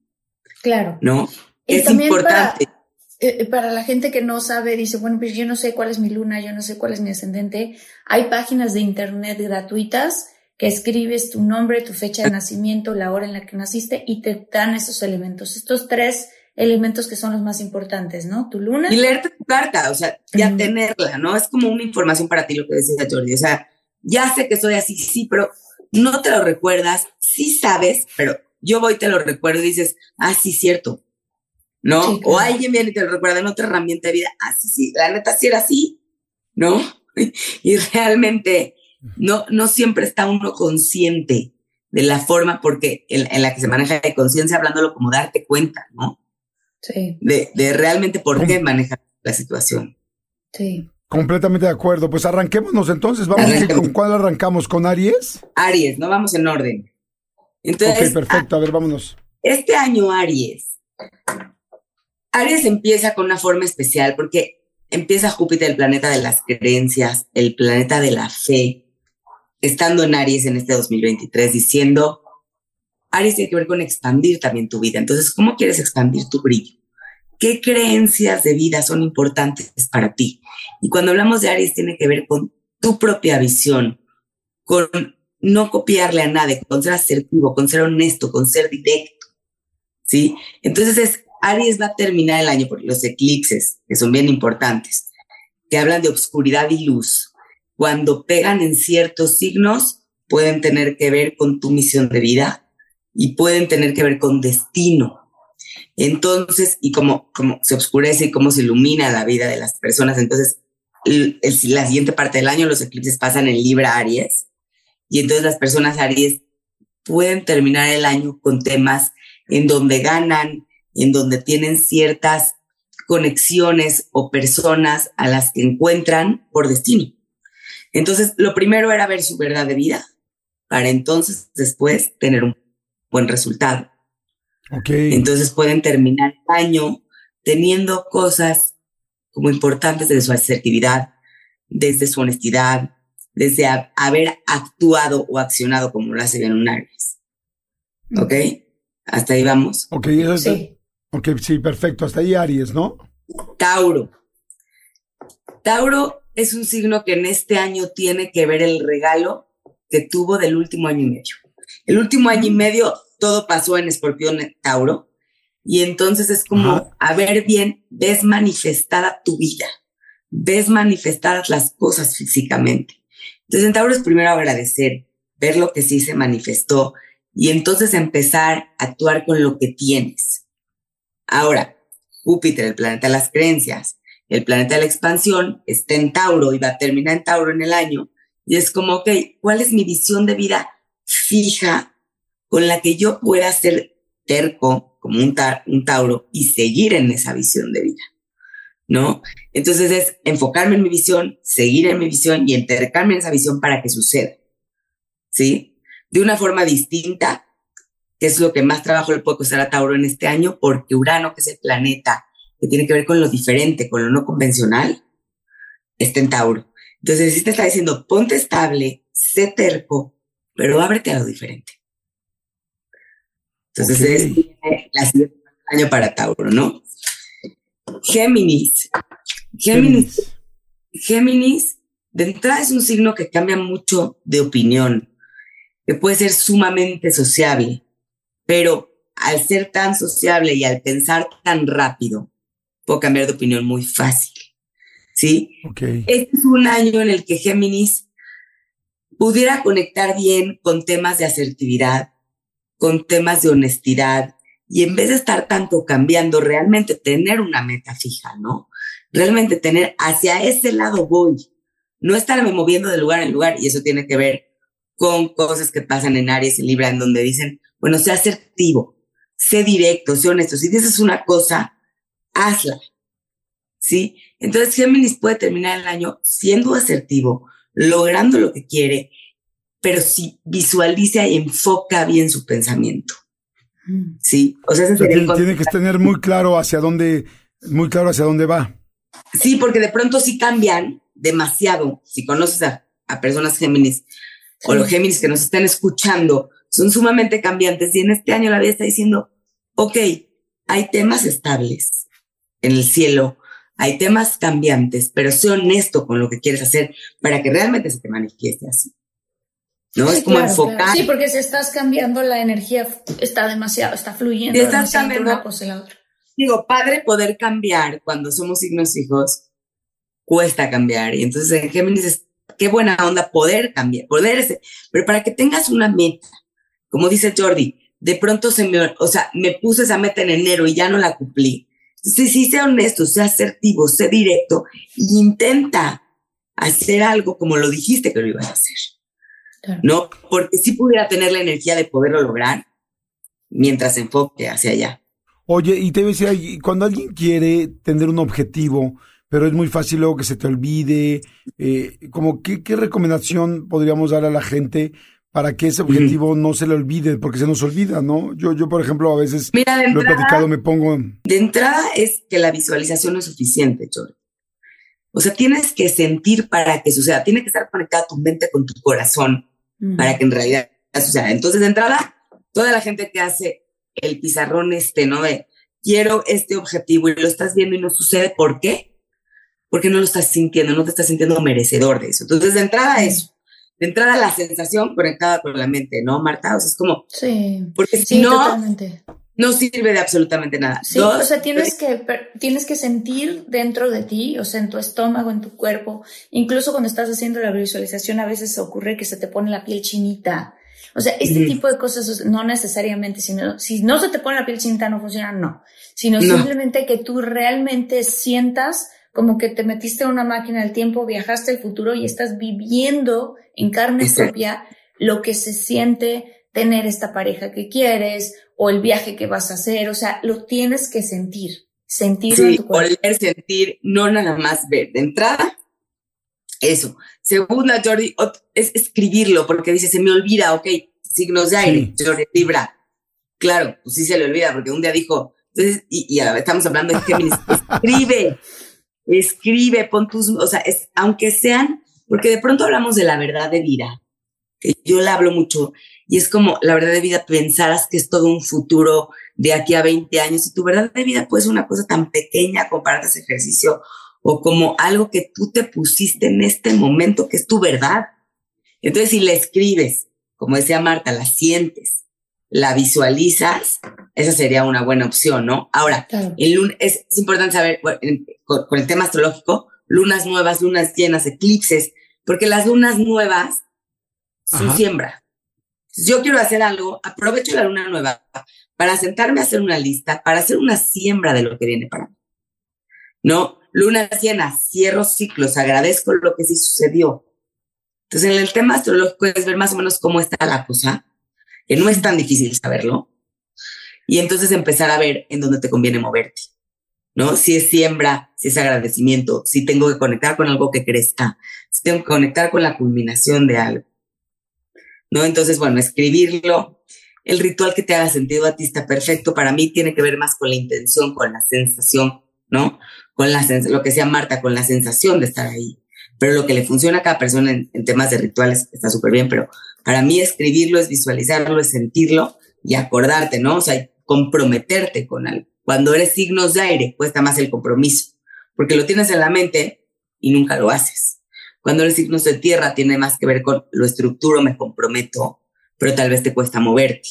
Claro. ¿No? es importante. Eh, para, la gente que no sabe, dice, bueno, pues yo no sé cuál es mi luna, yo no sé cuál es mi ascendente. Hay páginas de internet gratuitas que escribes tu nombre, tu fecha de nacimiento, la hora en la que naciste y te dan esos elementos. Estos tres elementos que son los más importantes, ¿no? Tu luna. Y leerte tu carta, o sea, ya tenerla, ¿no? Es como una información para ti lo que decía Jordi, o sea, ya sé que soy así, sí, pero no te lo recuerdas, sí sabes, pero yo voy y te lo recuerdo y dices, ah, sí, cierto. ¿No? O alguien viene y te lo recuerda en otra herramienta de vida, ah, sí, sí, la neta sí era así, ¿no? y realmente no, no siempre está uno consciente de la forma porque en, la que se maneja de conciencia, hablándolo como darte cuenta, ¿no? Sí. De, de realmente por qué manejar la situación. Sí. Completamente de acuerdo. Pues arranquémonos entonces. Vamos, ¿con cuál arrancamos? ¿Con Aries? Aries, no vamos en orden. Entonces, ok, perfecto. A ver, vámonos. Este año Aries. Aries empieza con una forma especial porque empieza Júpiter, el planeta de las creencias, el planeta de la fe, estando en Aries en este 2023, diciendo, Aries tiene que ver con expandir también tu vida. Entonces, ¿cómo quieres expandir tu brillo? ¿Qué creencias de vida son importantes para ti? Y cuando hablamos de Aries, tiene que ver con tu propia visión, con no copiarle a nadie, con ser asertivo, con ser honesto, con ser directo. ¿Sí? Entonces, es, Aries va a terminar el año por los eclipses, que son bien importantes, que hablan de oscuridad y luz cuando pegan en ciertos signos, pueden tener que ver con tu misión de vida y pueden tener que ver con destino. Entonces, y como, como se oscurece y cómo se ilumina la vida de las personas, entonces la siguiente parte del año los eclipses pasan en Libra Aries y entonces las personas Aries pueden terminar el año con temas en donde ganan, en donde tienen ciertas conexiones o personas a las que encuentran por destino. Entonces, lo primero era ver su verdad de vida para entonces después tener un buen resultado. Okay. Entonces pueden terminar el año teniendo cosas como importantes desde su asertividad, desde su honestidad, desde haber actuado o accionado como lo hace bien un Aries. ¿Ok? Hasta ahí vamos. Ok, sí. ok, sí, perfecto. Hasta ahí Aries, ¿no? Tauro. Tauro es un signo que en este año tiene que ver el regalo que tuvo del último año y medio. El último año y medio todo pasó en Escorpión Tauro y entonces es como, a ver bien, ves manifestada tu vida, ves manifestadas las cosas físicamente. Entonces en Tauro es primero agradecer, ver lo que sí se manifestó y entonces empezar a actuar con lo que tienes. Ahora, Júpiter, el planeta de las creencias, el planeta de la expansión está en Tauro y va a terminar en Tauro en el año. Y es como, ok, ¿cuál es mi visión de vida fija con la que yo pueda ser terco como un, un Tauro y seguir en esa visión de vida? ¿No? Entonces es enfocarme en mi visión, seguir en mi visión y entercarme en esa visión para que suceda. ¿Sí? De una forma distinta, que es lo que más trabajo le puede costar a Tauro en este año, porque Urano, que es el planeta que tiene que ver con lo diferente, con lo no convencional, está en Tauro. Entonces, si te está diciendo, ponte estable, sé terco, pero ábrete a lo diferente. Entonces, es la siguiente año para Tauro, ¿no? Géminis. Géminis. Géminis, de entrada es un signo que cambia mucho de opinión, que puede ser sumamente sociable, pero al ser tan sociable y al pensar tan rápido, puedo cambiar de opinión muy fácil. ¿Sí? Este es un año en el que Géminis pudiera conectar bien con temas de asertividad, con temas de honestidad, y en vez de estar tanto cambiando, realmente tener una meta fija, ¿no? Realmente tener hacia ese lado voy, no estarme moviendo de lugar en lugar, y eso tiene que ver con cosas que pasan en Aries y Libra, en donde dicen, bueno, sé asertivo, sé directo, sé honesto. Si dices una cosa, hazla. ¿Sí? Entonces Géminis puede terminar el año siendo asertivo, logrando lo que quiere, pero si visualiza y enfoca bien su pensamiento. Mm. Sí, o sea, tiene, que tener muy claro hacia dónde, muy claro hacia dónde va. Sí, porque de pronto sí cambian demasiado. Si conoces a, personas Géminis o los Géminis que nos están escuchando, son sumamente cambiantes y en este año la vida está diciendo, ok, hay temas estables, en el cielo, hay temas cambiantes, pero sé honesto con lo que quieres hacer para que realmente se te manifieste así. ¿No? es como enfocar. Sí, porque si estás cambiando la energía, está demasiado, está fluyendo. estás cambiando una cosa y la otra. Digo, padre poder cambiar cuando somos signos hijos, cuesta cambiar. Y entonces en Géminis es, qué buena onda poder cambiar, poder ese, pero para que tengas una meta, como dice Jordi, de pronto se me, o sea, me puse esa meta en enero y ya no la cumplí. Entonces, sí, sea honesto, sea asertivo, sé directo e intenta hacer algo como lo dijiste que lo ibas a hacer. ¿No? Porque sí pudiera tener la energía de poderlo lograr mientras se enfoque hacia allá. Oye, y te decía, cuando alguien quiere tener un objetivo, pero es muy fácil luego que se te olvide, eh, como qué, qué recomendación podríamos dar a la gente para que ese objetivo no se le olvide, porque se nos olvida, ¿no? Yo, yo por ejemplo, a veces lo he platicado, me pongo... De entrada es que la visualización no es suficiente, Jordi. O sea, tienes que sentir para que suceda, tiene que estar conectada tu mente con tu corazón para que en realidad suceda. Entonces, de entrada, toda la gente que hace el pizarrón este, ¿no? De quiero este objetivo y lo estás viendo y no sucede, ¿por qué? Porque no lo estás sintiendo, no te estás sintiendo merecedor de eso. Entonces, de entrada, eso de entrada la sensación conectada con la mente, ¿no, Marta? O sea, es como... Sí. Porque si no, no sirve de absolutamente nada. Sí, o sea, tienes que, tienes que sentir dentro de ti, o sea, en tu estómago, en tu cuerpo. Incluso cuando estás haciendo la visualización, a veces ocurre que se te pone la piel chinita. O sea, este tipo de cosas no necesariamente, sino si no se te pone la piel chinita no funciona, no. Sino simplemente que tú realmente sientas como que te metiste en una máquina del tiempo, viajaste al futuro y estás viviendo en carne propia lo que se siente tener esta pareja que quieres o el viaje que vas a hacer, o sea, lo tienes que sentir, sentirlo en tu cuerpo. Oler, sentir, no nada más ver. De entrada, eso. Segunda, Jordi, es escribirlo, porque dice, se me olvida, ok, signos de aire, Jordi, Libra. Claro, pues sí se le olvida, porque un día dijo, entonces, y, y estamos hablando de Géminis, escribe, escribe, pon tus, o sea, es, aunque sean, porque de pronto hablamos de la verdad de vida, que yo la hablo mucho, y es como la verdad de vida, pensaras que es todo un futuro de aquí a 20 años, y tu verdad de vida puede ser una cosa tan pequeña compararte ese ejercicio, o como algo que tú te pusiste en este momento, que es tu verdad. Entonces, si la escribes, como decía Marta, la sientes, la visualizas, esa sería una buena opción, ¿no? Ahora, el es, es, importante saber, con, el tema astrológico, lunas nuevas, lunas llenas, eclipses, porque las lunas nuevas son siembra. Si yo quiero hacer algo, aprovecho la luna nueva para sentarme a hacer una lista, para hacer una siembra de lo que viene para mí. ¿No? Luna llena, cierro ciclos, agradezco lo que sí sucedió. Entonces, en el tema astrológico es ver más o menos cómo está la cosa que no es tan difícil saberlo, y entonces empezar a ver en dónde te conviene moverte, ¿no? Si es siembra, si es agradecimiento, si tengo que conectar con algo que crezca, si tengo que conectar con la culminación de algo, ¿no? Entonces, bueno, escribirlo, el ritual que te haga sentido a ti está perfecto, para mí tiene que ver más con la intención, con la sensación, ¿no? Con la lo que sea Marta, con la sensación de estar ahí. Pero lo que le funciona a cada persona en, en temas de rituales está súper bien, pero para mí escribirlo es visualizarlo, es sentirlo y acordarte, ¿no? O sea, comprometerte con algo. Cuando eres signos de aire, cuesta más el compromiso, porque lo tienes en la mente y nunca lo haces. Cuando eres signos de tierra, tiene más que ver con lo estructuro, me comprometo, pero tal vez te cuesta moverte.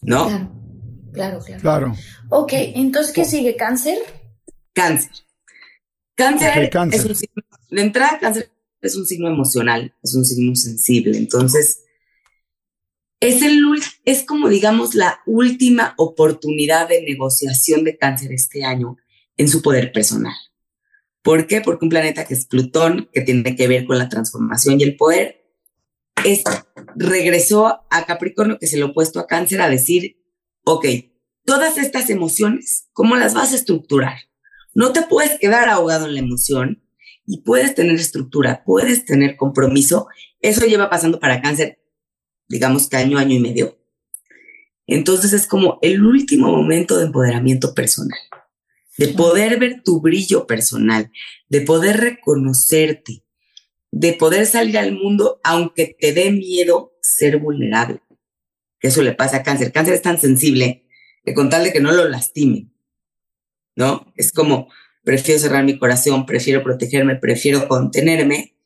¿No? Claro, claro, claro. Claro. Ok, entonces, ¿qué sigue? ¿Cáncer? Cáncer. Cáncer, cáncer. es un signo. De entrada, cáncer es un signo emocional, es un signo sensible. Entonces, es, el, es como, digamos, la última oportunidad de negociación de cáncer este año en su poder personal. ¿Por qué? Porque un planeta que es Plutón, que tiene que ver con la transformación y el poder, es, regresó a Capricornio, que se lo opuesto a Cáncer, a decir, ok, todas estas emociones, ¿cómo las vas a estructurar? No te puedes quedar ahogado en la emoción, y puedes tener estructura, puedes tener compromiso, eso lleva pasando para cáncer, digamos que año, año y medio. Entonces es como el último momento de empoderamiento personal, de poder ver tu brillo personal, de poder reconocerte, de poder salir al mundo aunque te dé miedo ser vulnerable. Eso le pasa a cáncer. Cáncer es tan sensible que con tal de que no lo lastimen, ¿no? Es como, prefiero cerrar mi corazón, prefiero protegerme, prefiero contenerme,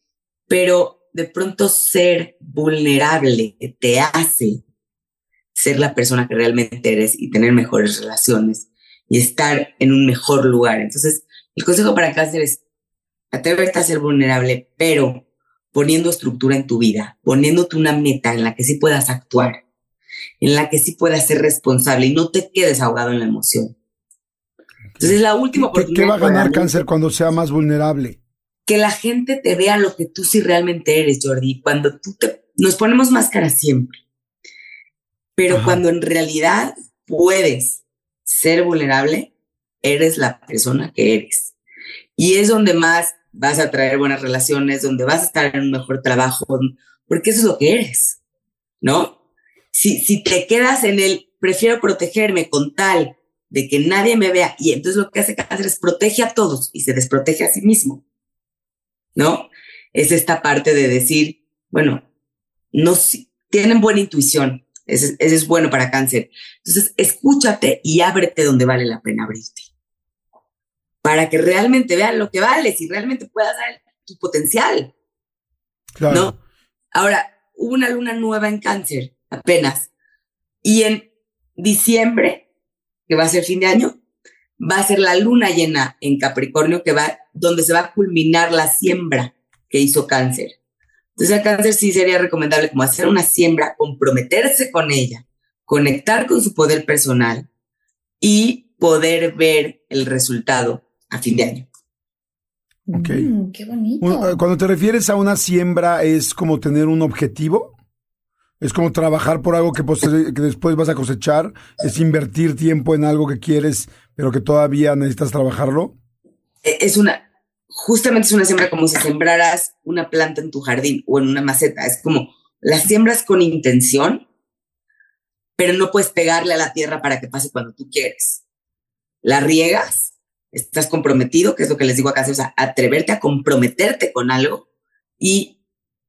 pero de pronto ser vulnerable te hace ser la persona que realmente eres y tener mejores relaciones y estar en un mejor lugar. Entonces, el consejo para cáncer es atreverte a ser vulnerable, pero poniendo estructura en tu vida, poniéndote una meta en la que sí puedas actuar. en la que sí puedas ser responsable y no te quedes ahogado en la emoción. Entonces, la última ¿Qué, ¿Qué va a ganar cáncer cuando sea más vulnerable? Que la gente te vea lo que tú sí realmente eres, Jordi. Cuando tú te... Nos ponemos máscara siempre. Pero cuando en realidad puedes ser vulnerable, eres la persona que eres. Y es donde más vas a traer buenas relaciones, donde vas a estar en un mejor trabajo, porque eso es lo que eres, ¿no? Si, si te quedas en el, prefiero protegerme con tal de que nadie me vea, y entonces lo que hace cáncer es protege a todos y se desprotege a sí mismo, ¿no? Es esta parte de decir, bueno, no, tienen buena intuición, ese, ese es bueno para cáncer. Entonces, escúchate y ábrete donde vale la pena abrirte para que realmente vean lo que vales y realmente puedas dar tu potencial. Claro. ¿No? Ahora, hubo una luna nueva en cáncer apenas. Y en diciembre, que va a ser fin de año, va a ser la luna llena en Capricornio, que va, donde se va a culminar la siembra que hizo cáncer. Entonces a cáncer sí sería recomendable como hacer una siembra, comprometerse con ella, conectar con su poder personal y poder ver el resultado a fin de año. Ok. Mm, qué bonito. Eh, cuando te refieres a una siembra, ¿es como tener un objetivo? ¿Es como trabajar por algo que, después vas a cosechar? ¿Es invertir tiempo en algo que quieres, pero que todavía necesitas trabajarlo? E, es una, justamente es una siembra como si sembraras una planta en tu jardín o en una maceta. Es como las siembras con intención, pero no puedes pegarle a la tierra para que pase cuando tú quieres. La riegas estás comprometido, que es lo que les digo acá, o atreverte a comprometerte con algo y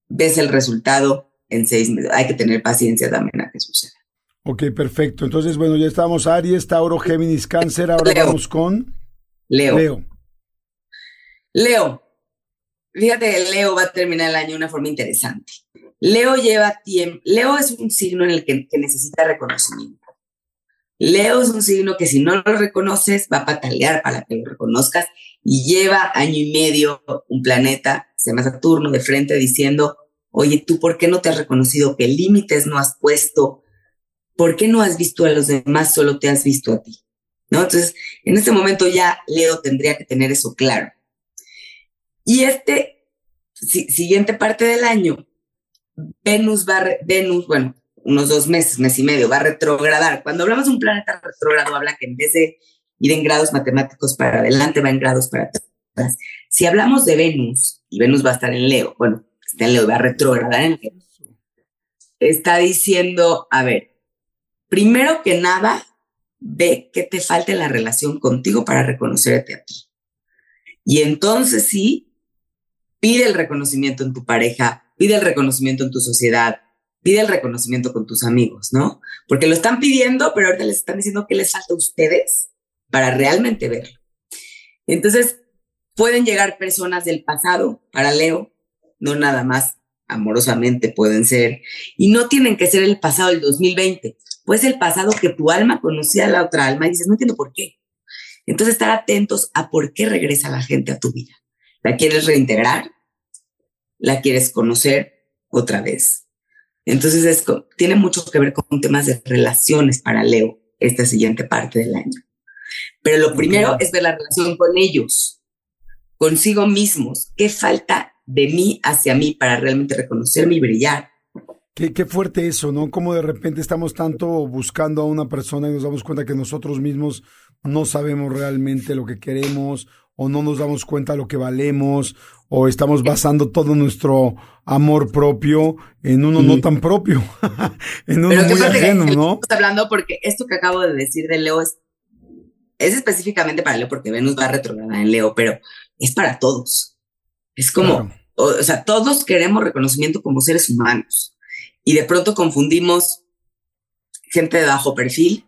ves el resultado en seis meses. Hay que tener paciencia también a que suceda. Ok, perfecto. Entonces, bueno, ya estamos Aries, Tauro, Géminis, Cáncer. Ahora vamos con Leo. Leo. Leo. Fíjate, Leo va a terminar el año de una forma interesante. Leo lleva tiempo. Leo es un signo en el que necesita reconocimiento. Leo es un signo que si no lo reconoces va a patalear para que lo reconozcas y lleva año y medio un planeta, se llama Saturno, de frente diciendo, oye, ¿tú por qué no te has reconocido? ¿Qué límites no has puesto? ¿Por qué no has visto a los demás? Solo te has visto a ti. ¿No? Entonces, en este momento ya Leo tendría que tener eso claro. Y este siguiente parte del año, Venus va, Venus, bueno, unos dos meses, mes y medio, va a retrogradar. Cuando hablamos de un planeta retrogrado, habla que en vez de ir en grados matemáticos para adelante, va en grados para atrás. Si hablamos de Venus, y Venus va a estar en Leo, bueno, Leo, va a retrogradar en está diciendo, a ver, primero que nada, ve qué te falta la relación contigo para reconocerte a ti. Y entonces sí, pide el reconocimiento en tu pareja, pide el reconocimiento en tu sociedad, pide el reconocimiento con tus amigos, ¿no? Porque lo están pidiendo, pero ahorita les están diciendo que les falta a ustedes para realmente verlo. Entonces, pueden llegar personas del pasado para Leo, no nada más amorosamente pueden ser, y no tienen que ser el pasado del 2020, pues el pasado que tu alma conocía a la otra alma y dices, no entiendo por qué. Entonces, estar atentos a por qué regresa la gente a tu vida. ¿La quieres reintegrar? ¿La quieres conocer otra vez? Entonces, es, tiene mucho que ver con temas de relaciones para Leo, esta siguiente parte del año. Pero lo primero es ver la relación con ellos, consigo mismos. ¿Qué falta de mí hacia mí para realmente reconocerme y brillar? Qué, qué, fuerte eso, ¿no? Como de repente estamos tanto buscando a una persona y nos damos cuenta que nosotros mismos no sabemos realmente lo que queremos o no nos damos cuenta de lo que valemos o estamos basando todo nuestro amor propio en uno no tan propio, en uno muy ajeno, ¿no? Estamos hablando porque esto que acabo de decir de Leo es, es específicamente para Leo porque Venus va a retrogradar en Leo, pero es para todos. Es como, o, sea, todos queremos reconocimiento como seres humanos y de pronto confundimos gente de bajo perfil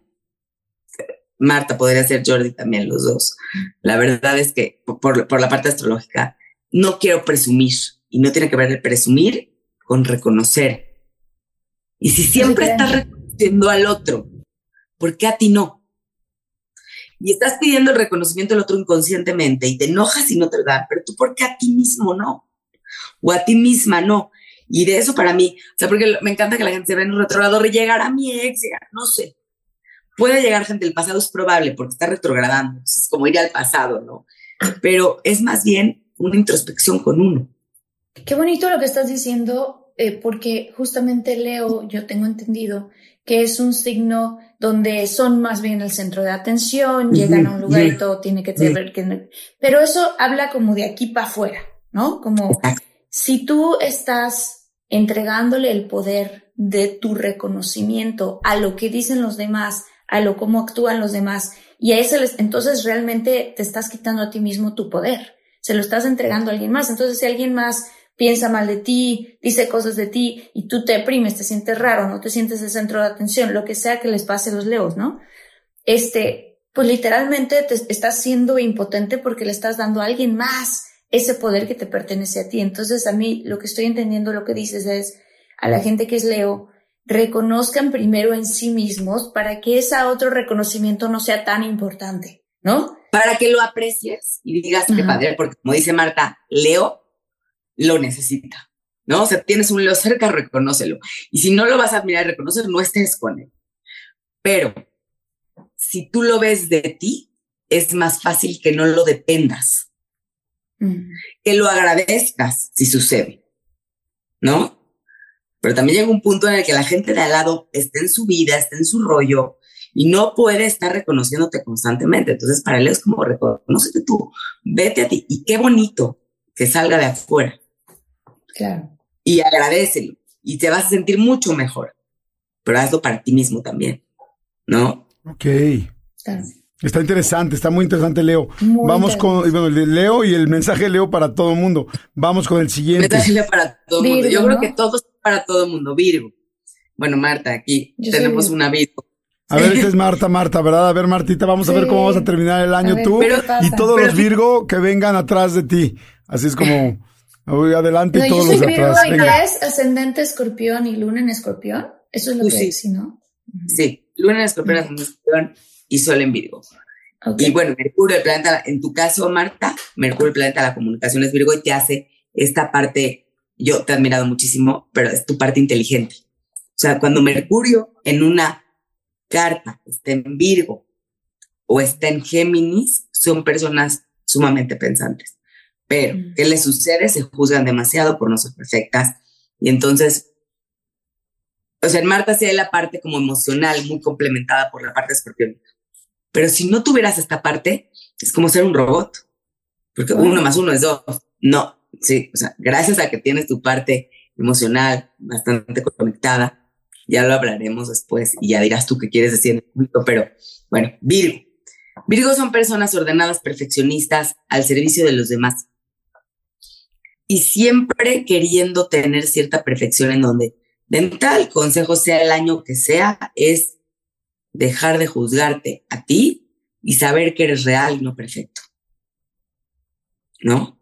Marta, podría ser Jordi también, los dos. La verdad es que por, por, la parte astrológica, no quiero presumir y no tiene que ver el presumir con reconocer. Y si siempre estás reconociendo al otro, ¿por qué a ti no? Y estás pidiendo el reconocimiento del otro inconscientemente y te enojas y no te lo dan, pero tú, ¿por qué a ti mismo no? O a ti misma no. Y de eso para mí, o sea, porque me encanta que la gente se ve en un retrogrador y llegar a mi ex, no sé. Puede llegar gente del pasado, es probable, porque está retrogradando, es como ir al pasado, ¿no? Pero es más bien una introspección con uno. Qué bonito lo que estás diciendo, eh, porque justamente Leo, yo tengo entendido que es un signo donde son más bien el centro de atención, llegan a un lugar y todo tiene que tener que... Pero eso habla como de aquí para afuera, ¿no? Como si tú estás entregándole el poder de tu reconocimiento a lo que dicen los demás, a lo cómo actúan los demás, y a ese entonces realmente te estás quitando a ti mismo tu poder, se lo estás entregando a alguien más. Entonces, si alguien más piensa mal de ti, dice cosas de ti y tú te deprimes, te sientes raro, no te sientes el centro de atención, lo que sea que les pase a los leos, ¿no? Este, pues literalmente te estás siendo impotente porque le estás dando a alguien más ese poder que te pertenece a ti. Entonces a mí lo que estoy entendiendo, lo que dices es a la gente que es leo, reconozcan primero en sí mismos para que ese otro reconocimiento no sea tan importante, ¿no? Para que lo aprecies y digas que padre, porque como dice Marta, Leo lo necesita, ¿no? O sea, tienes un Leo cerca, reconócelo. Y si no lo vas a admirar y reconocer, no estés con él. Pero si tú lo ves de ti, es más fácil que no lo dependas, mm. que lo agradezcas si sucede, ¿no? Pero también llega un punto en el que la gente de al lado está en su vida, está en su rollo y no puede estar reconociéndote constantemente. Entonces, para él es como reconocete tú, vete a ti. Y qué bonito que salga de afuera. Claro. Y agradecelo. Y te vas a sentir mucho mejor. Pero hazlo para ti mismo también. ¿No? Ok. Está interesante, está muy interesante, Leo. Vamos con bueno, Leo y el mensaje de Leo para todo el mundo. Vamos con el siguiente. Mensaje Leo para todo el mundo. Yo creo que todos para todo el mundo. Virgo. Bueno, Marta, aquí tenemos una Virgo. A ver, esta es Marta, Marta, ¿verdad? A ver, Martita, vamos a ver cómo vas a terminar el año tú y todos los Virgo que vengan atrás de ti. Así es como Voy adelante y todos los de atrás. Virgo es ascendente escorpión y luna en escorpión. Eso es lo que sí. es, ¿no? Sí, luna en escorpión, ascendente escorpión y sol en Virgo. Y bueno, Mercurio, el planeta, en tu caso, Marta, Mercurio, el planeta de la comunicación es Virgo y te hace esta parte, yo te he admirado muchísimo, pero es tu parte inteligente. O sea, cuando Mercurio en una carta está en Virgo o está en Géminis, son personas sumamente pensantes. Pero. ¿qué les sucede? Se juzgan demasiado por no ser perfectas. Y entonces, o sea, en Marta sí hay la parte como emocional, muy complementada por la parte escorpión. Pero si no tuvieras esta parte, es como ser un robot. Porque uno más uno es dos. No, sí, o sea, gracias a que tienes tu parte emocional bastante conectada, ya lo hablaremos después y ya dirás tú qué quieres decir en el público, pero bueno, Virgo. Virgo son personas ordenadas, perfeccionistas, al servicio de los demás y siempre queriendo tener cierta perfección en donde de entrada el consejo sea el año que sea, es dejar de juzgarte a ti y saber que eres real no perfecto. ¿No?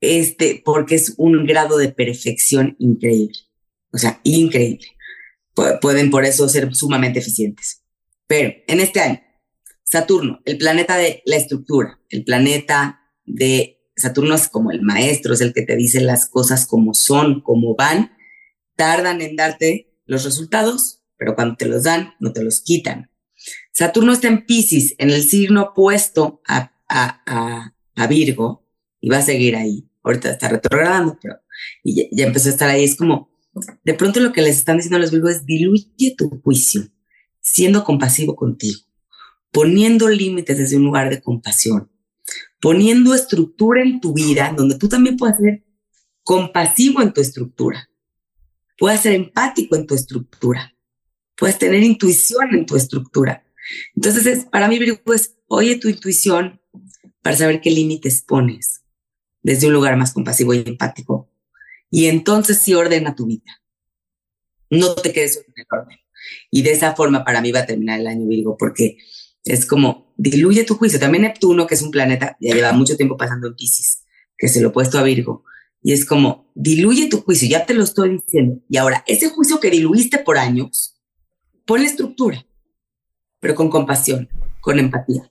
Este, porque es un grado de perfección increíble. O sea, increíble. pueden por eso ser sumamente eficientes. Pero en este año, Saturno, el planeta de la estructura, el planeta de Saturno es como el maestro, es el que te dice las cosas como son, como van. Tardan en darte los resultados, pero cuando te los dan, no te los quitan. Saturno está en Pisces, en el signo opuesto a, a, a, Virgo, y va a seguir ahí. Ahorita está retrogradando, pero y ya, empezó a estar ahí. Es como, de pronto lo que les están diciendo a los Virgos es diluye tu juicio, siendo compasivo contigo, poniendo límites desde un lugar de compasión poniendo estructura en tu vida, donde tú también puedas ser compasivo en tu estructura, puedas ser empático en tu estructura, puedes tener intuición en tu estructura. Entonces, es, para mí, Virgo, es oye tu intuición para saber qué límites pones desde un lugar más compasivo y empático. Y entonces sí ordena tu vida. No te quedes en el orden. Y de esa forma para mí va a terminar el año Virgo, porque es como, diluye tu juicio. También Neptuno, que es un planeta, ya lleva mucho tiempo pasando en Pisces, que se lo he puesto a Virgo. Y es como, diluye tu juicio, ya te lo estoy diciendo. Y ahora, ese juicio que diluiste por años, ponle estructura, pero con compasión, con empatía.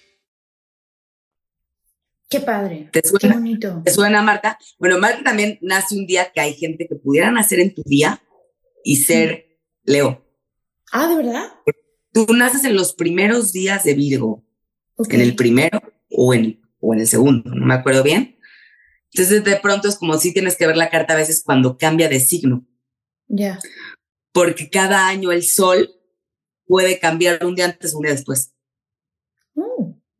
Qué padre. ¿Te suena? Qué bonito. ¿Te suena, Marta? Bueno, Marta también nace un día que hay gente que pudiera nacer en tu día y ser Leo. Ah, ¿de verdad? Tú naces en los primeros días de Virgo, en el primero o en, o en el segundo, no me acuerdo bien. Entonces, de pronto es como si tienes que ver la carta a veces cuando cambia de signo, Ya. porque cada año el sol puede cambiar un día antes un día después.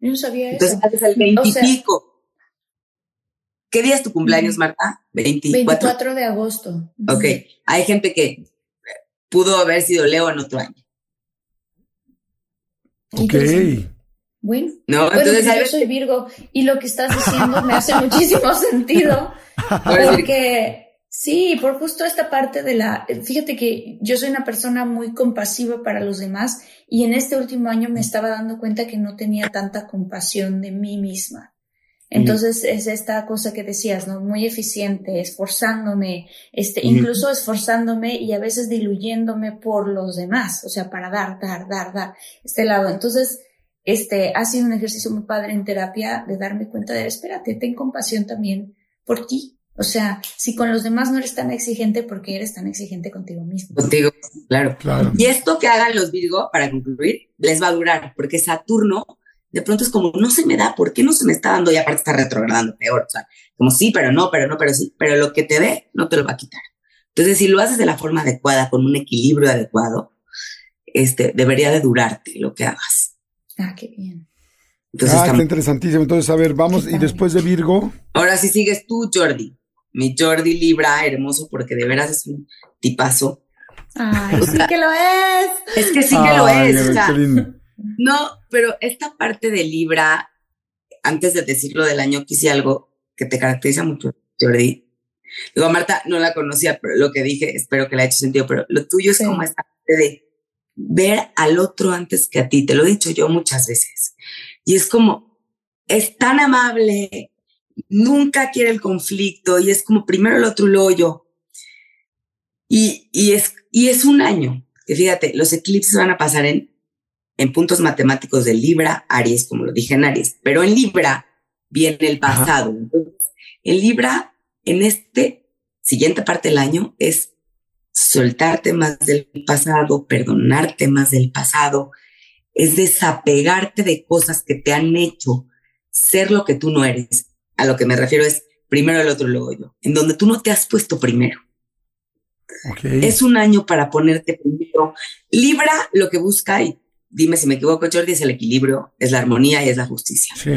Yo no sabía Entonces, eso. haces el O sea- veintipico. ¿Qué día es tu cumpleaños, Marta? 24. 24 de agosto. Ok, hay gente que pudo haber sido Leo en otro año, Ok. Bueno, ¿no? bueno, Entonces, pues yo soy Virgo y lo que estás diciendo me hace muchísimo sentido porque sí, por justo esta parte de la, fíjate que yo soy una persona muy compasiva para los demás y en este último año me estaba dando cuenta que no tenía tanta compasión de mí misma. Entonces es esta cosa que decías, ¿no? Muy eficiente, esforzándome, este, incluso esforzándome y a veces diluyéndome por los demás, o sea, para dar, dar, dar, dar, este lado. Entonces, este, ha sido un ejercicio muy padre en terapia de darme cuenta de, espérate, ten compasión también por ti. O sea, si con los demás no eres tan exigente, ¿por qué eres tan exigente contigo mismo? contigo, claro. Claro. Y esto que hagan los Virgo, para concluir, les va a durar, porque Saturno de pronto es como, no se me da, ¿por qué no se me está dando? Y aparte está retrogradando peor, o sea, como sí, pero no, pero no, pero sí, pero lo que te dé no te lo va a quitar. Entonces, si lo haces de la forma adecuada, con un equilibrio adecuado, este, debería de durarte lo que hagas. Ah, qué bien. Entonces, ah, está interesantísimo. Entonces, a ver, vamos, y después de Virgo, ahora sí sigues tú, Jordi. Mi Jordi Libra, hermoso, porque de veras es un tipazo. Ay, sí que lo es. Es que sí que lo es. o sea. No, pero esta parte de Libra, antes de decirlo del año, quise algo que te caracteriza mucho, Jordi. Digo, Marta no la conocía, pero lo que dije, espero que le haya hecho sentido, pero lo tuyo es Sí. como esta parte de ver al otro antes que a ti. Te lo he dicho yo muchas veces. Y es como, es tan amable, nunca quiere el conflicto y es como primero el otro y luego yo. Y, y, es, y es un año, que fíjate, los eclipses van a pasar en, en puntos matemáticos de Libra, Aries, como lo dije en Aries, pero en Libra viene el pasado. Entonces, en Libra, en este siguiente parte del año, es soltarte más del pasado, perdonarte más del pasado, es desapegarte de cosas que te han hecho ser lo que tú no eres. A lo que me refiero es primero el otro, luego yo, en donde tú no te has puesto primero. Es un año para ponerte primero. Libra lo que busca, y dime si me equivoco, Jordi, es el equilibrio, es la armonía y es la justicia. Sí.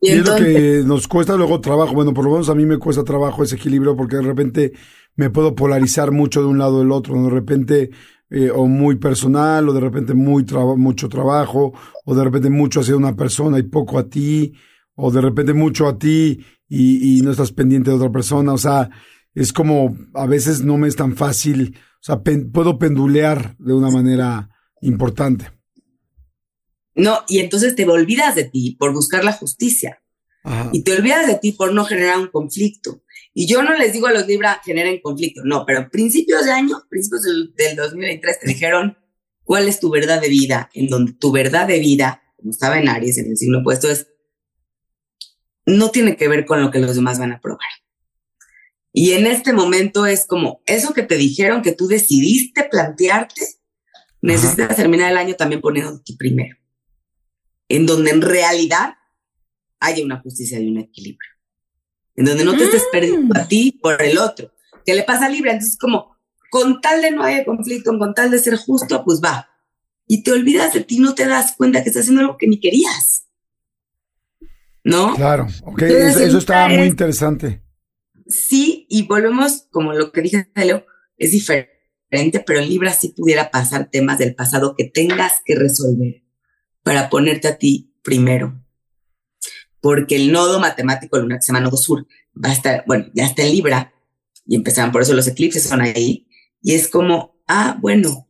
Y Y es lo entonces, que nos cuesta luego trabajo. Bueno, por lo menos a mí me cuesta trabajo ese equilibrio porque de repente me puedo polarizar mucho de un lado o del otro. De repente, eh, o muy personal, o de repente muy traba- mucho trabajo, o de repente mucho hacia una persona y poco a ti, o de repente mucho a ti y, y no estás pendiente de otra persona. O sea, es como a veces no me es tan fácil. O sea, pen- puedo pendulear de una manera importante. no, y entonces te olvidas de ti por buscar la justicia. Ajá. Y te olvidas de ti por no generar un conflicto. Y yo no les digo a los Libra generen conflicto, no, pero principios de año, principios del, del 2023 te dijeron cuál es tu verdad de vida, en donde tu verdad de vida, como estaba en Aries, en el signo opuesto, es no tiene que ver con lo que los demás van a probar. Y en este momento es como eso que te dijeron que tú decidiste plantearte, necesitas terminar el año también poniendo tú primero. en donde en realidad haya una justicia y un equilibrio. En donde no te estés perdiendo a ti por el otro. ¿Qué le pasa a Libra? Entonces, como con tal de no haya conflicto, con tal de ser justo, pues va. Y te olvidas de ti, no te das cuenta que estás haciendo algo que ni querías. ¿No? Claro, ok, eso, eso está muy interesante. Sí, y volvemos, como lo que dije, Leo, es diferente, pero en Libra sí pudiera pasar temas del pasado que tengas que resolver para ponerte a ti primero. Porque el nodo matemático lunar que se llama nodo sur va a estar, bueno, ya está en Libra y empezaron, por eso los eclipses son ahí. Y es como, ah, bueno,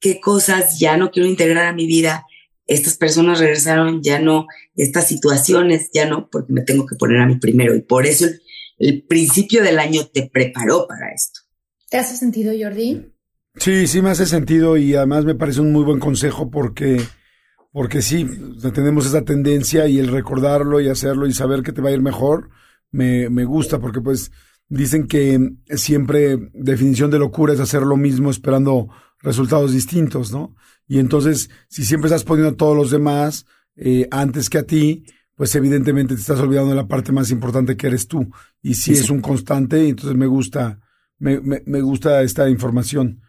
qué cosas ya no quiero integrar a mi vida. Estas personas regresaron, ya no, estas situaciones, ya no, porque me tengo que poner a mí primero. Y por eso el, el principio del año te preparó para esto. ¿Te hace sentido, Jordi? Sí, sí me hace sentido y además me parece un muy buen consejo porque, porque sí, tenemos esa tendencia y el recordarlo y hacerlo y saber que te va a ir mejor, me, me gusta porque pues dicen que siempre definición de locura es hacer lo mismo esperando resultados distintos, ¿no? Y entonces, si siempre estás poniendo a todos los demás eh, antes que a ti, pues evidentemente te estás olvidando de la parte más importante que eres tú. Y si es un constante, entonces me gusta, me, me, gusta esta información.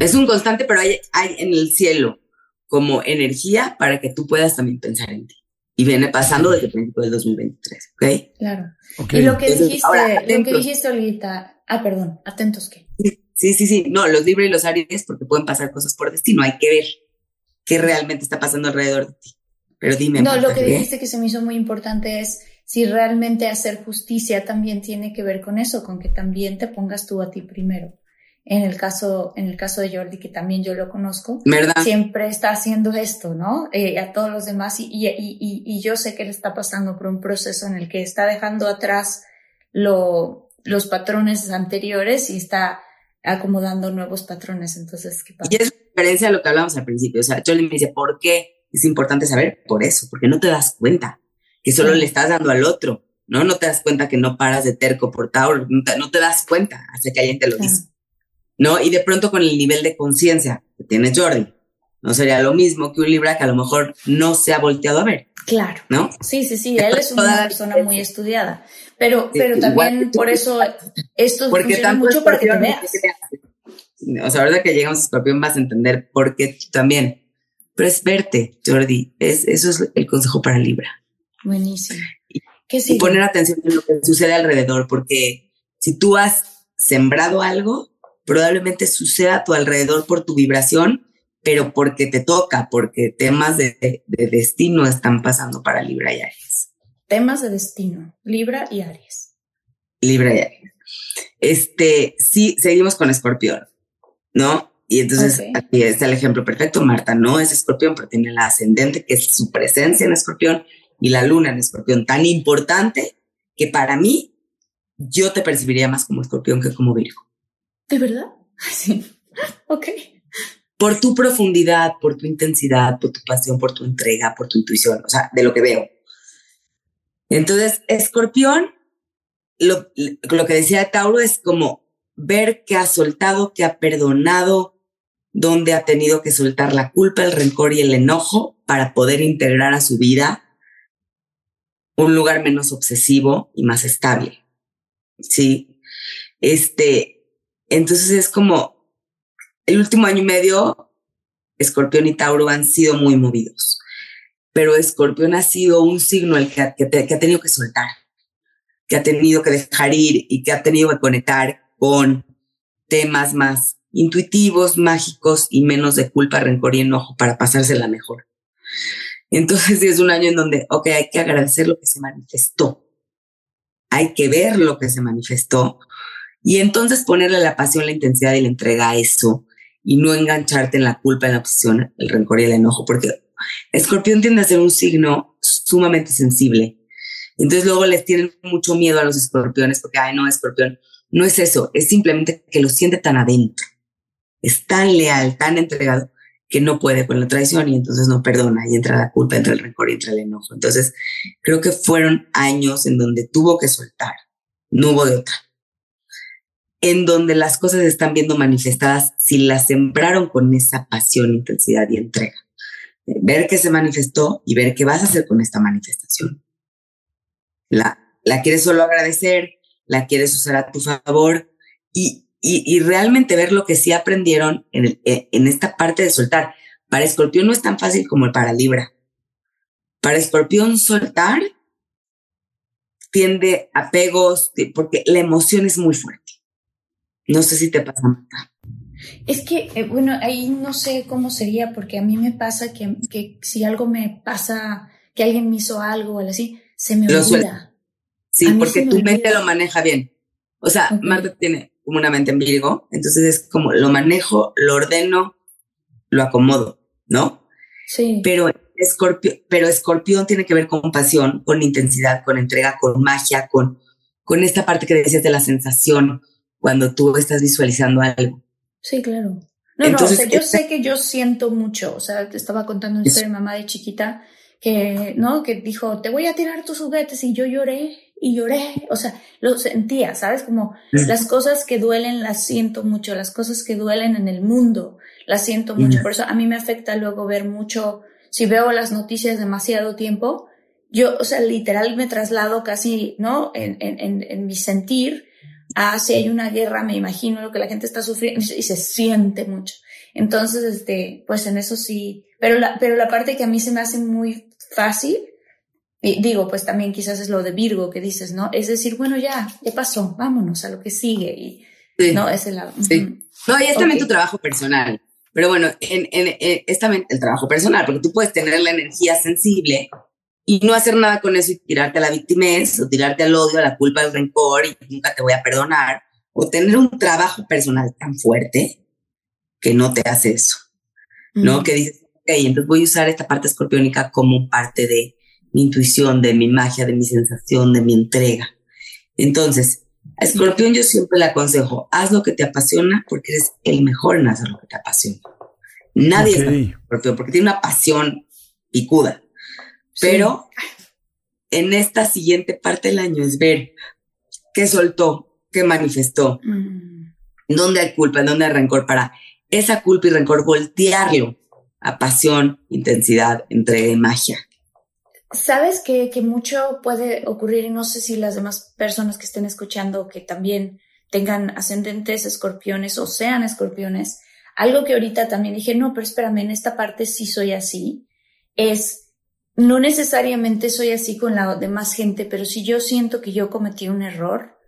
Es un constante, pero hay, hay en el cielo como energía para que tú puedas también pensar en ti. Y viene pasando desde el principio del 2023, ¿ok? Claro. Y lo que dijiste, lo que dijiste ahorita, ah, perdón, atentos que. Sí, sí, sí, no, los libres y los aries porque pueden pasar cosas por destino, hay que ver qué realmente está pasando alrededor de ti. Pero dime. No, lo que dijiste que se me hizo muy importante es si realmente hacer justicia también tiene que ver con eso, con que también te pongas tú a ti primero. En el caso, en el caso de Jordi, que también yo lo conozco, ¿verdad? siempre está haciendo esto, ¿no? Eh, a todos los demás y, y, y, y, yo sé que él está pasando por un proceso en el que está dejando atrás lo, los patrones anteriores y está acomodando nuevos patrones. Entonces, ¿qué pasa? Y es diferencia a lo que hablamos al principio. O sea, Jordi me dice, ¿por qué? es importante saber por eso, porque no te das cuenta que solo le estás dando al otro, ¿no? No te das cuenta que no paras de terco por Tauro, no te, das cuenta hasta que alguien te lo dice, ¿no? Y de pronto con el nivel de conciencia que tiene Jordi, no sería lo mismo que un Libra que a lo mejor no se ha volteado a ver. Claro. ¿No? Sí, sí, sí, él es una persona muy estudiada, pero, pero también por eso esto porque funciona mucho para que te veas. O sea, ahora que llegamos a Escorpión vas a entender por qué también pero es verte, Jordi. Es, eso es el consejo para Libra. Buenísimo. Y, poner atención en lo que sucede alrededor, porque si tú has sembrado algo, probablemente suceda a tu alrededor por tu vibración, pero porque te toca, porque temas de, de destino están pasando para Libra y Aries. Temas de destino, Libra y Aries. Libra y Aries. Este, sí, seguimos con Escorpión, ¿no? Y entonces aquí está el ejemplo perfecto. Marta no es escorpión, pero tiene la ascendente, que es su presencia en escorpión, y la luna en escorpión, tan importante que para mí yo te percibiría más como escorpión que como Virgo. ¿De verdad? Sí. ok. Por tu profundidad, por tu intensidad, por tu pasión, por tu entrega, por tu intuición, o sea, de lo que veo. Entonces, escorpión, lo, que decía Tauro es como ver que ha soltado, que ha perdonado, donde ha tenido que soltar la culpa, el rencor y el enojo para poder integrar a su vida un lugar menos obsesivo y más estable. Sí. Este, entonces es como el último año y medio, Escorpión y Tauro han sido muy movidos, pero Escorpión ha sido un signo el que ha tenido que soltar, que ha tenido que dejar ir y que ha tenido que conectar con temas más intuitivos, mágicos y menos de culpa, rencor y enojo para pasársela mejor. Entonces es un año en donde, ok, hay que agradecer lo que se manifestó. Hay que ver lo que se manifestó y entonces ponerle la pasión, la intensidad y la entrega a eso y no engancharte en la culpa, en la obsesión, el rencor y el enojo, porque Escorpión tiende a ser un signo sumamente sensible. Entonces luego les tienen mucho miedo a los escorpiones porque, ay, no, escorpión. No es eso, es simplemente que lo siente tan adentro es tan leal, tan entregado, que no puede con la traición y entonces no perdona y entra la culpa, entra el rencor y entra el enojo. Entonces, creo que fueron años en donde tuvo que soltar, no hubo de otra. En donde las cosas están viendo manifestadas si las sembraron con esa pasión, intensidad y entrega. ver qué se manifestó y ver qué vas a hacer con esta manifestación. La, la quieres solo agradecer, la quieres usar a tu favor y, y, realmente ver lo que sí aprendieron en, eh, en esta parte de soltar. Para Escorpión no es tan fácil como para Libra. Para Escorpión soltar tiende a apegos, porque la emoción es muy fuerte. No sé si te pasa. Es que, eh, bueno, ahí no sé cómo sería, porque a mí me pasa que, que si algo me pasa, que alguien me hizo algo o algo así, se me olvida. Sí, porque tu mente lo maneja bien. O sea, Marta tiene como una mente en Virgo, entonces es como lo manejo, lo ordeno, lo acomodo, ¿no? Sí. Pero Escorpio, pero Escorpión tiene que ver con pasión, con intensidad, con entrega, con magia, con, con esta parte que decías de la sensación cuando tú estás visualizando algo. Sí, claro. No, Entonces, no, o sea, yo sé que yo siento mucho, o sea, te estaba contando una historia de mamá de chiquita que, ¿no? Que dijo, te voy a tirar tus juguetes y yo lloré y lloré, o sea, lo sentía, ¿sabes? Como las cosas que duelen las siento mucho, las cosas que duelen en el mundo las siento mucho, por eso a mí me afecta luego ver mucho si veo las noticias demasiado tiempo, yo, o sea, literal me traslado casi, ¿no? En, en, en, mi sentir a si hay una guerra, me imagino lo que la gente está sufriendo y se siente mucho. Entonces, este, pues en eso sí, pero la, pero la parte que a mí se me hace muy fácil, y digo, pues también quizás es lo de Virgo que dices, ¿no? Es decir, bueno, ya, ya pasó, vámonos a lo que sigue y, ¿no? Es el lado. Sí. No, y es también tu trabajo personal. Pero bueno, en, en, es también el trabajo personal, porque tú puedes tener la energía sensible y no hacer nada con eso y tirarte a la victimez o tirarte al odio, a la culpa, al rencor y nunca te voy a perdonar. O tener un trabajo personal tan fuerte que no te hace eso, ¿no? Que dices, ok, entonces voy a usar esta parte escorpiónica como parte de mi intuición, de mi magia, de mi sensación, de mi entrega. Entonces, a Escorpión yo siempre le aconsejo, haz lo que te apasiona porque eres el mejor en hacer lo que te apasiona. Nadie es Escorpión porque tiene una pasión picuda. Pero en esta siguiente parte del año es ver qué soltó, qué manifestó, mm. dónde hay culpa, dónde hay rencor, para esa culpa y rencor voltearlo a pasión, intensidad, entrega y magia. Sabes que, que, mucho puede ocurrir, y no sé si las demás personas que estén escuchando que también tengan ascendentes escorpiones o sean escorpiones, algo que ahorita también dije, no, pero espérame, en esta parte sí soy así, es no necesariamente soy así con la demás gente, pero si yo siento que yo cometí un error,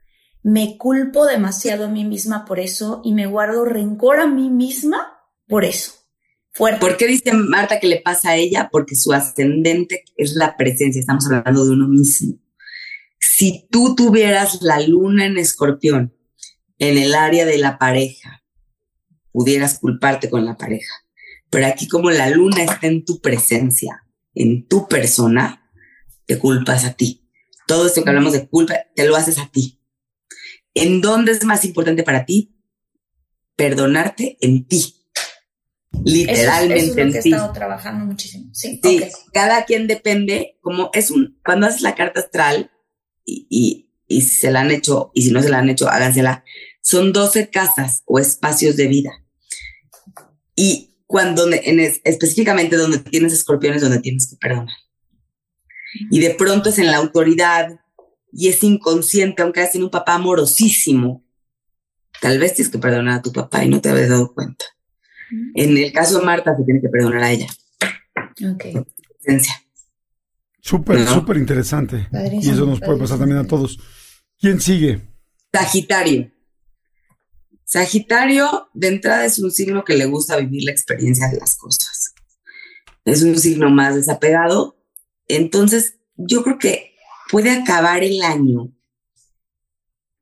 me culpo demasiado a mí misma por eso y me guardo rencor a mí misma por eso. ¿Por qué dice Marta que le pasa a ella? Porque su ascendente es la presencia, estamos hablando de uno mismo. Si tú tuvieras la luna en escorpión en el área de la pareja, pudieras culparte con la pareja. Pero aquí como la luna está en tu presencia, en tu persona, te culpas a ti. Todo esto que hablamos de culpa, te lo haces a ti. ¿En dónde es más importante para ti? Perdonarte en ti literalmente eso, es he estado trabajando muchísimo. Sí, cada quien depende, como es un, cuando haces la carta astral y, y, y, si se la han hecho y si no se la han hecho, hágansela, son 12 casas o espacios de vida. Y cuando, en específicamente donde tienes escorpiones, donde tienes que perdonar. Y de pronto es en la autoridad y es inconsciente, aunque hayas tenido un papá amorosísimo. Tal vez tienes que perdonar a tu papá y no te habías dado cuenta. En el caso de Marta, se tiene que perdonar a ella. Ok. Súper, súper interesante. y eso nos puede pasar también a todos. ¿Quién sigue? Sagitario. Sagitario, de entrada, es un signo que le gusta vivir la experiencia de las cosas. Es un signo más desapegado. Entonces, yo creo que puede acabar el año.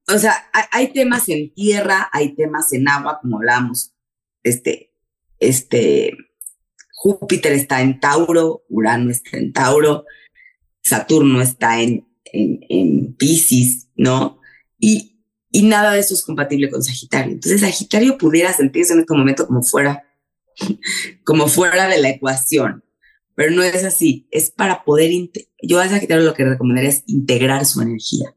O sea, hay temas en tierra, hay temas en agua, como hablamos, este, este, Júpiter está en Tauro, Urano está en Tauro, Saturno está en, en, Pisces, ¿no? Y, y nada de eso es compatible con Sagitario. Entonces Sagitario pudiera sentirse en este momento como fuera, como fuera de la ecuación, pero no es así. Es para poder, yo a Sagitario lo que recomendaría es integrar su energía.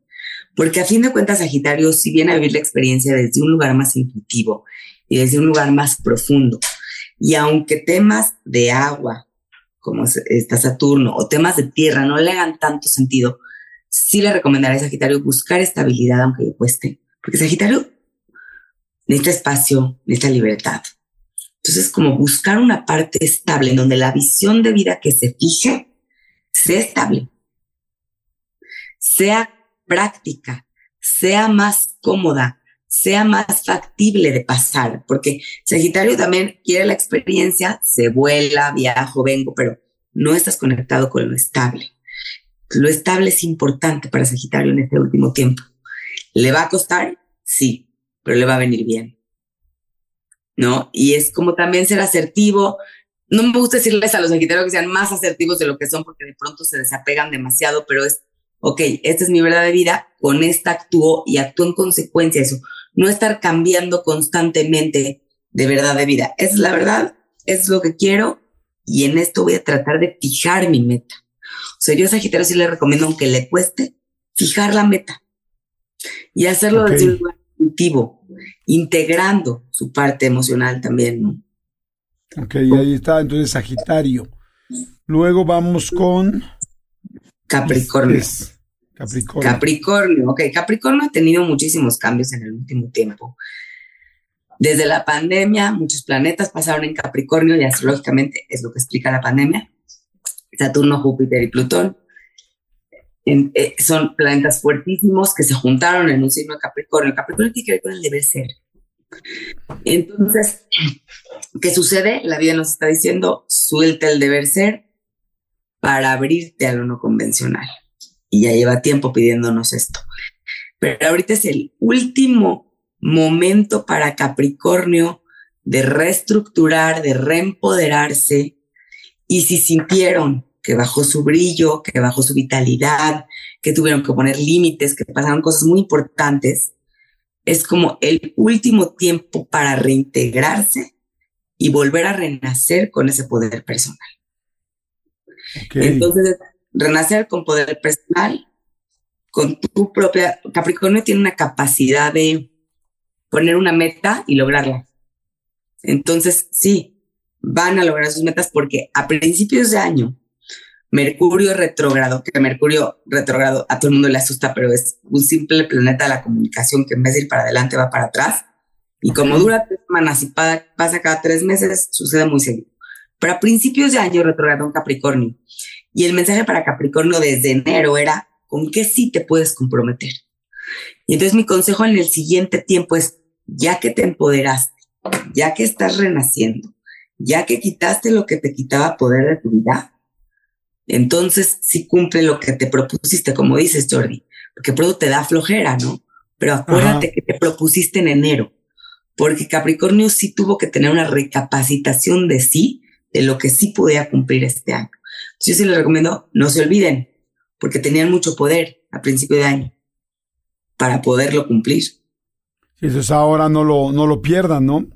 Porque a fin de cuentas, Sagitario, si viene a vivir la experiencia desde un lugar más intuitivo y desde un lugar más profundo, y aunque temas de agua como está Saturno, o temas de tierra, no le hagan tanto sentido, sí le recomendaré a Sagitario buscar estabilidad aunque le cueste, porque Sagitario necesita espacio, necesita libertad. Entonces, como buscar una parte estable en donde la visión de vida que se fije sea estable, sea práctica, sea más cómoda, sea más factible de pasar, porque Sagitario también quiere la experiencia, se vuela, viajo, vengo, pero no estás conectado con lo estable. Lo estable es importante para Sagitario en este último tiempo. ¿Le va a costar? Sí, pero le va a venir bien. ¿No? Y es como también ser asertivo. No me gusta decirles a los Sagitarios que sean más asertivos de lo que son porque de pronto se desapegan demasiado, pero es, ok, esta es mi verdad de vida, con esta actúo y actúo en consecuencia de eso. No estar cambiando constantemente de verdad de vida. Es la verdad, es lo que quiero y en esto voy a tratar de fijar mi meta. O sea, yo a Sagitario sí le recomiendo, aunque le cueste, fijar la meta y hacerlo okay. desde un lugar intuitivo, integrando su parte emocional también, ¿no? Ok, y ahí está entonces Sagitario. Luego vamos con Capricornio. Es Capricornio. Capricornio, ok. Capricornio ha tenido muchísimos cambios en el último tiempo. Desde la pandemia, muchos planetas pasaron en Capricornio y astrológicamente es lo que explica la pandemia. Saturno, Júpiter y Plutón. Eh, son planetas fuertísimos que se juntaron en un signo de Capricornio. Capricornio tiene que ver con el deber ser. Entonces, ¿qué sucede? La vida nos está diciendo, suelta el deber ser para abrirte a lo no convencional. Y ya lleva tiempo pidiéndonos esto. Pero ahorita es el último momento para Capricornio de reestructurar, de reempoderarse. Y si sintieron que bajó su brillo, que bajó su vitalidad, que tuvieron que poner límites, que pasaron cosas muy importantes, es como el último tiempo para reintegrarse y volver a renacer con ese poder personal. Okay. Entonces, renacer con poder personal, con tu propia... Capricornio tiene una capacidad de poner una meta y lograrla. Entonces, sí, van a lograr sus metas porque a principios de año, Mercurio retrógrado, que Mercurio retrógrado a todo el mundo le asusta, pero es un simple planeta de la comunicación que en vez de ir para adelante va para atrás. Y como dura tres semanas y pasa cada tres meses, sucede muy seguido. Pero a principios de año retrógrado en Capricornio. Y el mensaje para Capricornio desde enero era, ¿con qué sí te puedes comprometer? Y entonces mi consejo en el siguiente tiempo es, ya que te empoderaste, ya que estás renaciendo, ya que quitaste lo que te quitaba poder de tu vida, entonces sí cumple lo que te propusiste, como dices, Jordi, porque pronto te da flojera, ¿no? Pero acuérdate Ajá. que te propusiste en enero, porque Capricornio sí tuvo que tener una recapacitación de sí, de lo que sí podía cumplir este año. Yo sí les recomiendo, no se olviden, porque tenían mucho poder a principio de año para poderlo cumplir. Entonces ahora no lo, no lo pierdan, ¿no?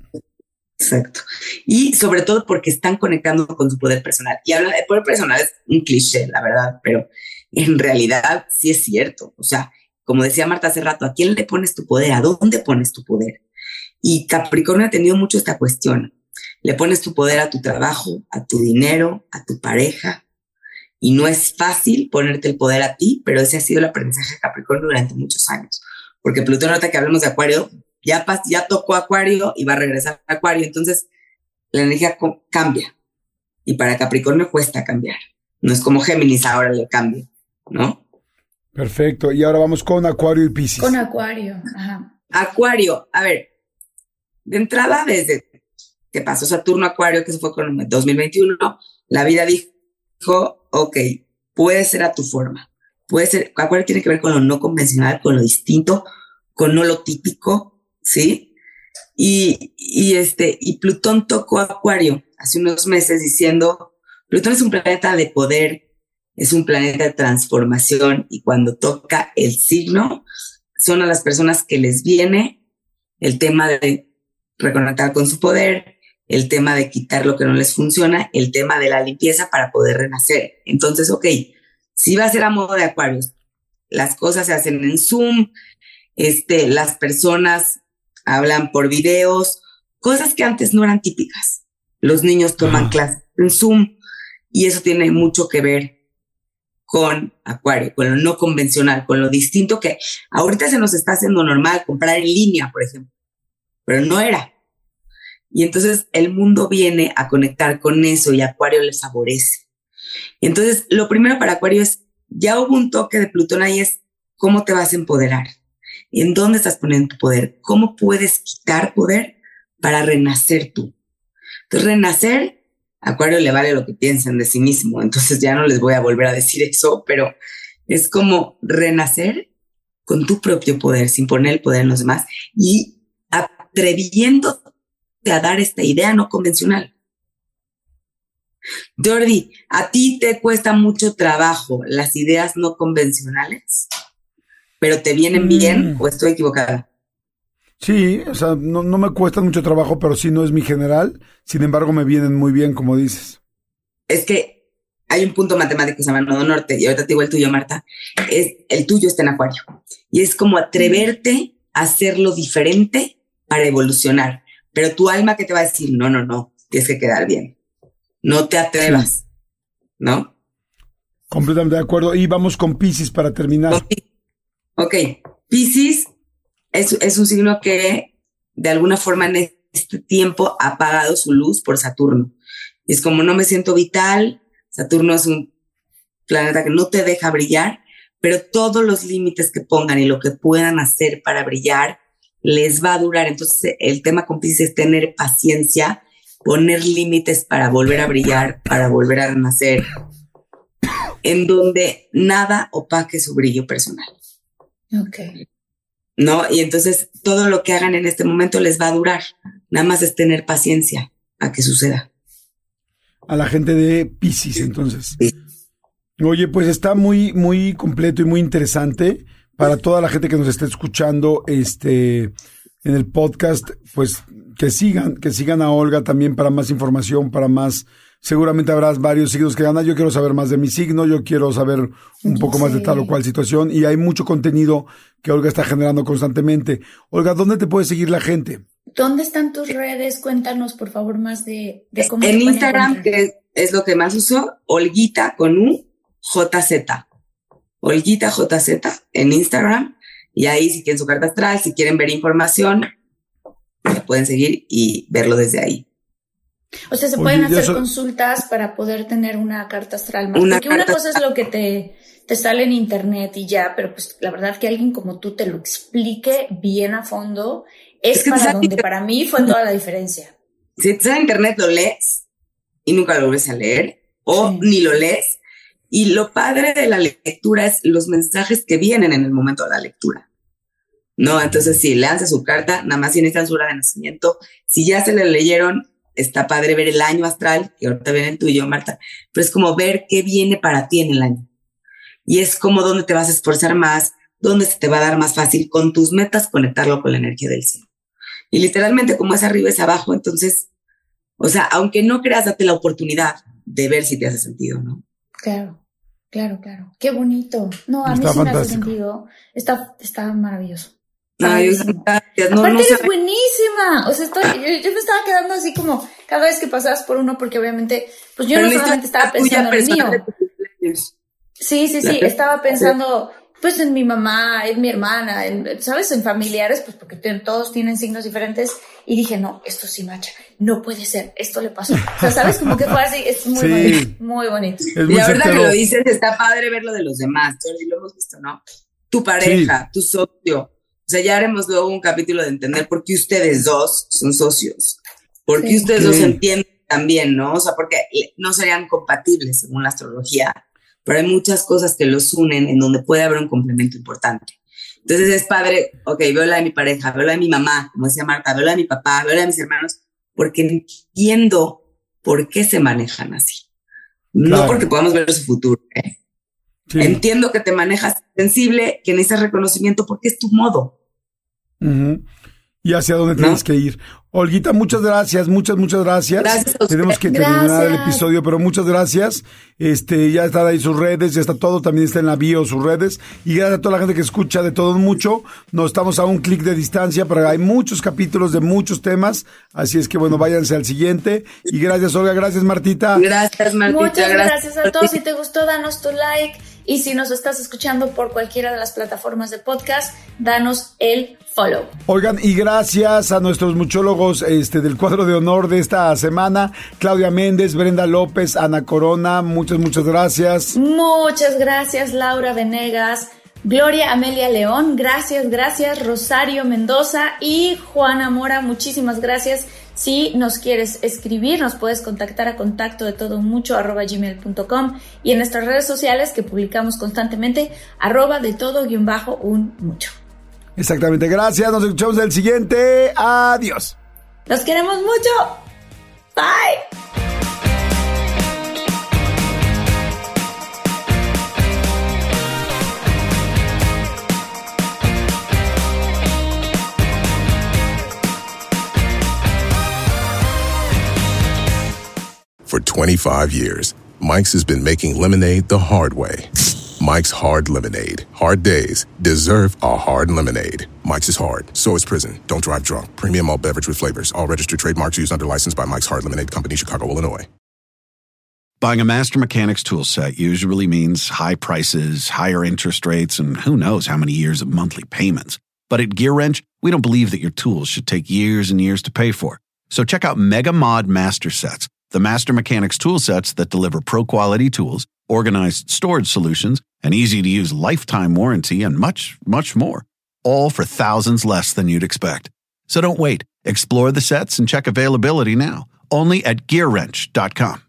Exacto. Y sobre todo porque están conectando con su poder personal. Y hablar de poder personal es un cliché, la verdad, pero en realidad sí es cierto. O sea, como decía Marta hace rato, ¿a quién le pones tu poder? ¿A dónde pones tu poder? Y Capricornio ha tenido mucho esta cuestión. Le pones tu poder a tu trabajo, a tu dinero, a tu pareja. Y no es fácil ponerte el poder a ti, pero ese ha sido el aprendizaje de Capricornio durante muchos años. Porque Plutón, ahorita que hablemos de Acuario, ya, ya tocó Acuario y va a regresar a Acuario. Entonces, la energía cambia. Y para Capricornio cuesta cambiar. No es como Géminis ahora le cambia, ¿no? Perfecto. Y ahora vamos con Acuario y Piscis. Con Acuario, ajá. Acuario, a ver, de entrada desde que pasó Saturno Acuario, que se fue con el 2021, la vida dijo, ok, puede ser a tu forma. Puede ser, Acuario tiene que ver con lo no convencional, con lo distinto, con no lo típico, ¿sí? Y, y, este, y Plutón tocó Acuario hace unos meses diciendo, Plutón es un planeta de poder, es un planeta de transformación y cuando toca el signo, son a las personas que les viene el tema de reconectar con su poder, el tema de quitar lo que no les funciona, el tema de la limpieza para poder renacer. Entonces, ok, si va a ser a modo de Acuarios, las cosas se hacen en Zoom, este, las personas hablan por videos, cosas que antes no eran típicas. Los niños toman clases en Zoom, Y eso tiene mucho que ver con Acuario, con lo no convencional, con lo distinto que ahorita se nos está haciendo normal comprar en línea, por ejemplo, pero no era. Y entonces el mundo viene a conectar con eso y Acuario le favorece. Entonces, lo primero para Acuario es, ya hubo un toque de Plutón ahí, es cómo te vas a empoderar, en dónde estás poniendo tu poder, cómo puedes quitar poder para renacer tú. Entonces, renacer Acuario le vale lo que piensen de sí mismo, entonces ya no les voy a volver a decir eso, pero es como renacer con tu propio poder, sin poner el poder en los demás y atreviéndote a dar esta idea no convencional. Jordi, ¿a ti te cuesta mucho trabajo las ideas no convencionales? ¿Pero te vienen bien Mm. o estoy equivocada? Sí, o sea, no, no me cuesta mucho trabajo, pero sí no es mi general. Sin embargo, me vienen muy bien, como dices. es que hay un punto matemático que se llama nodo norte, y ahorita te digo el tuyo, Marta, es el tuyo está en acuario. Y es como atreverte a hacerlo diferente para evolucionar. Pero tu alma que te va a decir, no, no, no, tienes que quedar bien. No te atrevas, ¿no? Completamente de acuerdo. Y vamos con Pisces para terminar. Ok, Pisces es, es un signo que de alguna forma en este tiempo ha apagado su luz por Saturno. Y es como no me siento vital, Saturno es un planeta que no te deja brillar, pero todos los límites que pongan y lo que puedan hacer para brillar les va a durar. Entonces el tema con Pisces es tener paciencia, poner límites para volver a brillar, para volver a renacer, en donde nada opaque su brillo personal. Ok. ¿no? Y entonces todo lo que hagan en este momento les va a durar. Nada más es tener paciencia a que suceda. A la gente de Pisces, entonces. Oye, pues está muy, muy completo y muy interesante para toda la gente que nos está escuchando este en el podcast, pues que sigan, que sigan a Olga también para más información, para más seguramente habrá varios signos que ganan. Yo quiero saber más de mi signo, yo quiero saber un poco más de tal o cual situación y hay mucho contenido que Olga está generando constantemente. Olga, ¿dónde te puede seguir la gente? ¿Dónde están tus redes? Cuéntanos, por favor, más de, de cómo En Instagram, que es lo que más uso, Olguita con U, JZ. Olguita JZ en Instagram. Y ahí, si quieren su carta astral, si quieren ver información, me pueden seguir y verlo desde ahí. O sea, se Oye, pueden hacer so- consultas para poder tener una carta astral más. Una Porque una cosa es lo que te, te sale en internet y ya, pero pues la verdad que alguien como tú te lo explique bien a fondo es, Es que te para sale donde para mí fue toda la diferencia. Si estás en internet, lo lees y nunca lo vuelves a leer, o ni lo lees. Y lo padre de la lectura es los mensajes que vienen en el momento de la lectura. No, entonces si leanse su carta, nada más su hora de nacimiento. Si ya se le leyeron, está padre ver el año astral, que ahorita viene el tuyo, Marta, pero es como ver qué viene para ti en el año. Y es como dónde te vas a esforzar más, dónde se te va a dar más fácil con tus metas conectarlo con la energía del cielo. Y literalmente como es arriba es abajo, entonces, o sea, aunque no creas, date la oportunidad de ver si te hace sentido, ¿no? Claro, claro, claro. Qué bonito. No, a mí Está sí me hace sentido. Está, está maravilloso. Ay, gracias. No, Aparte no eres buenísima. O sea, estoy, yo, yo me estaba quedando así como cada vez que pasabas por uno, porque obviamente, pues yo Pero no la solamente estaba pensando en el mío. Sí, sí, La sí. Estaba pensando, pues, en mi mamá, en mi hermana, en, ¿sabes? En familiares, pues, porque todos tienen signos diferentes. Y dije, no, esto sí macha. No puede ser. Esto le pasó. O sea, ¿sabes? Como que fue así. Es muy Sí. bonito. Muy bonito. y la verdad que lo dices, está padre ver lo de los demás, Jordi, lo hemos visto, ¿no? Tu pareja, tu socio. O sea, ya haremos luego un capítulo de entender por qué ustedes dos son socios. Por qué Sí. ustedes dos entienden también, ¿no? O sea, porque no serían compatibles según la astrología, pero hay muchas cosas que los unen en donde puede haber un complemento importante. Entonces es padre, ok, veo la de mi pareja, veo la de mi mamá, como decía Marta, veo la de mi papá, veo la de mis hermanos, porque entiendo por qué se manejan así. No Claro. porque podamos ver su futuro. ¿eh? Sí. Entiendo que te manejas sensible, que necesitas reconocimiento porque es tu modo. Ujú. y hacia dónde ¿No? tienes que ir. Olguita, muchas gracias, muchas, muchas gracias. Gracias a usted. Tenemos que terminar el Gracias. episodio, pero muchas gracias. Este, ya están ahí sus redes, ya está todo, también está en la bio sus redes. Y gracias a toda la gente que escucha de todo mucho. Nos estamos a un clic de distancia, pero hay muchos capítulos de muchos temas. Así es que bueno, váyanse al siguiente. Y gracias, Olga, gracias, Martita. Gracias, Martita. Muchas gracias a todos. Si te gustó, danos tu like. Y si nos estás escuchando por cualquiera de las plataformas de podcast, danos el follow. Oigan, y gracias a nuestros muchólogos este, del cuadro de honor de esta semana, Claudia Méndez, Brenda López, Ana Corona, muchas, muchas gracias. Muchas gracias, Laura Venegas. Gloria Amelia León, gracias, gracias. Rosario Mendoza y Juana Mora, muchísimas gracias. Si nos quieres escribir, nos puedes contactar a contacto de todo mucho arroba gmail.com y en nuestras redes sociales que publicamos constantemente arroba de todo guion bajo un mucho. Exactamente, gracias, nos escuchamos en el siguiente, adiós. Los queremos mucho. Bye. For 25 years, Mike's has been making lemonade the hard way. Mike's Hard Lemonade. Hard days deserve a hard lemonade. Mike's is hard, so is prison. Don't drive drunk. Premium all beverage with flavors. All registered trademarks used under license by Mike's Hard Lemonade Company, Chicago, Illinois. Buying a Master Mechanics tool set usually means high prices, higher interest rates, and who knows how many years of monthly payments. But at Gear Wrench, we don't believe that your tools should take years and years to pay for. So check out Mega Mod Master Sets, the Master Mechanics tool sets that deliver pro quality tools, organized storage solutions, an easy to use lifetime warranty, and much, much more. All for thousands less than you'd expect. So don't wait. Explore the sets and check availability now. Only at GearWrench.com.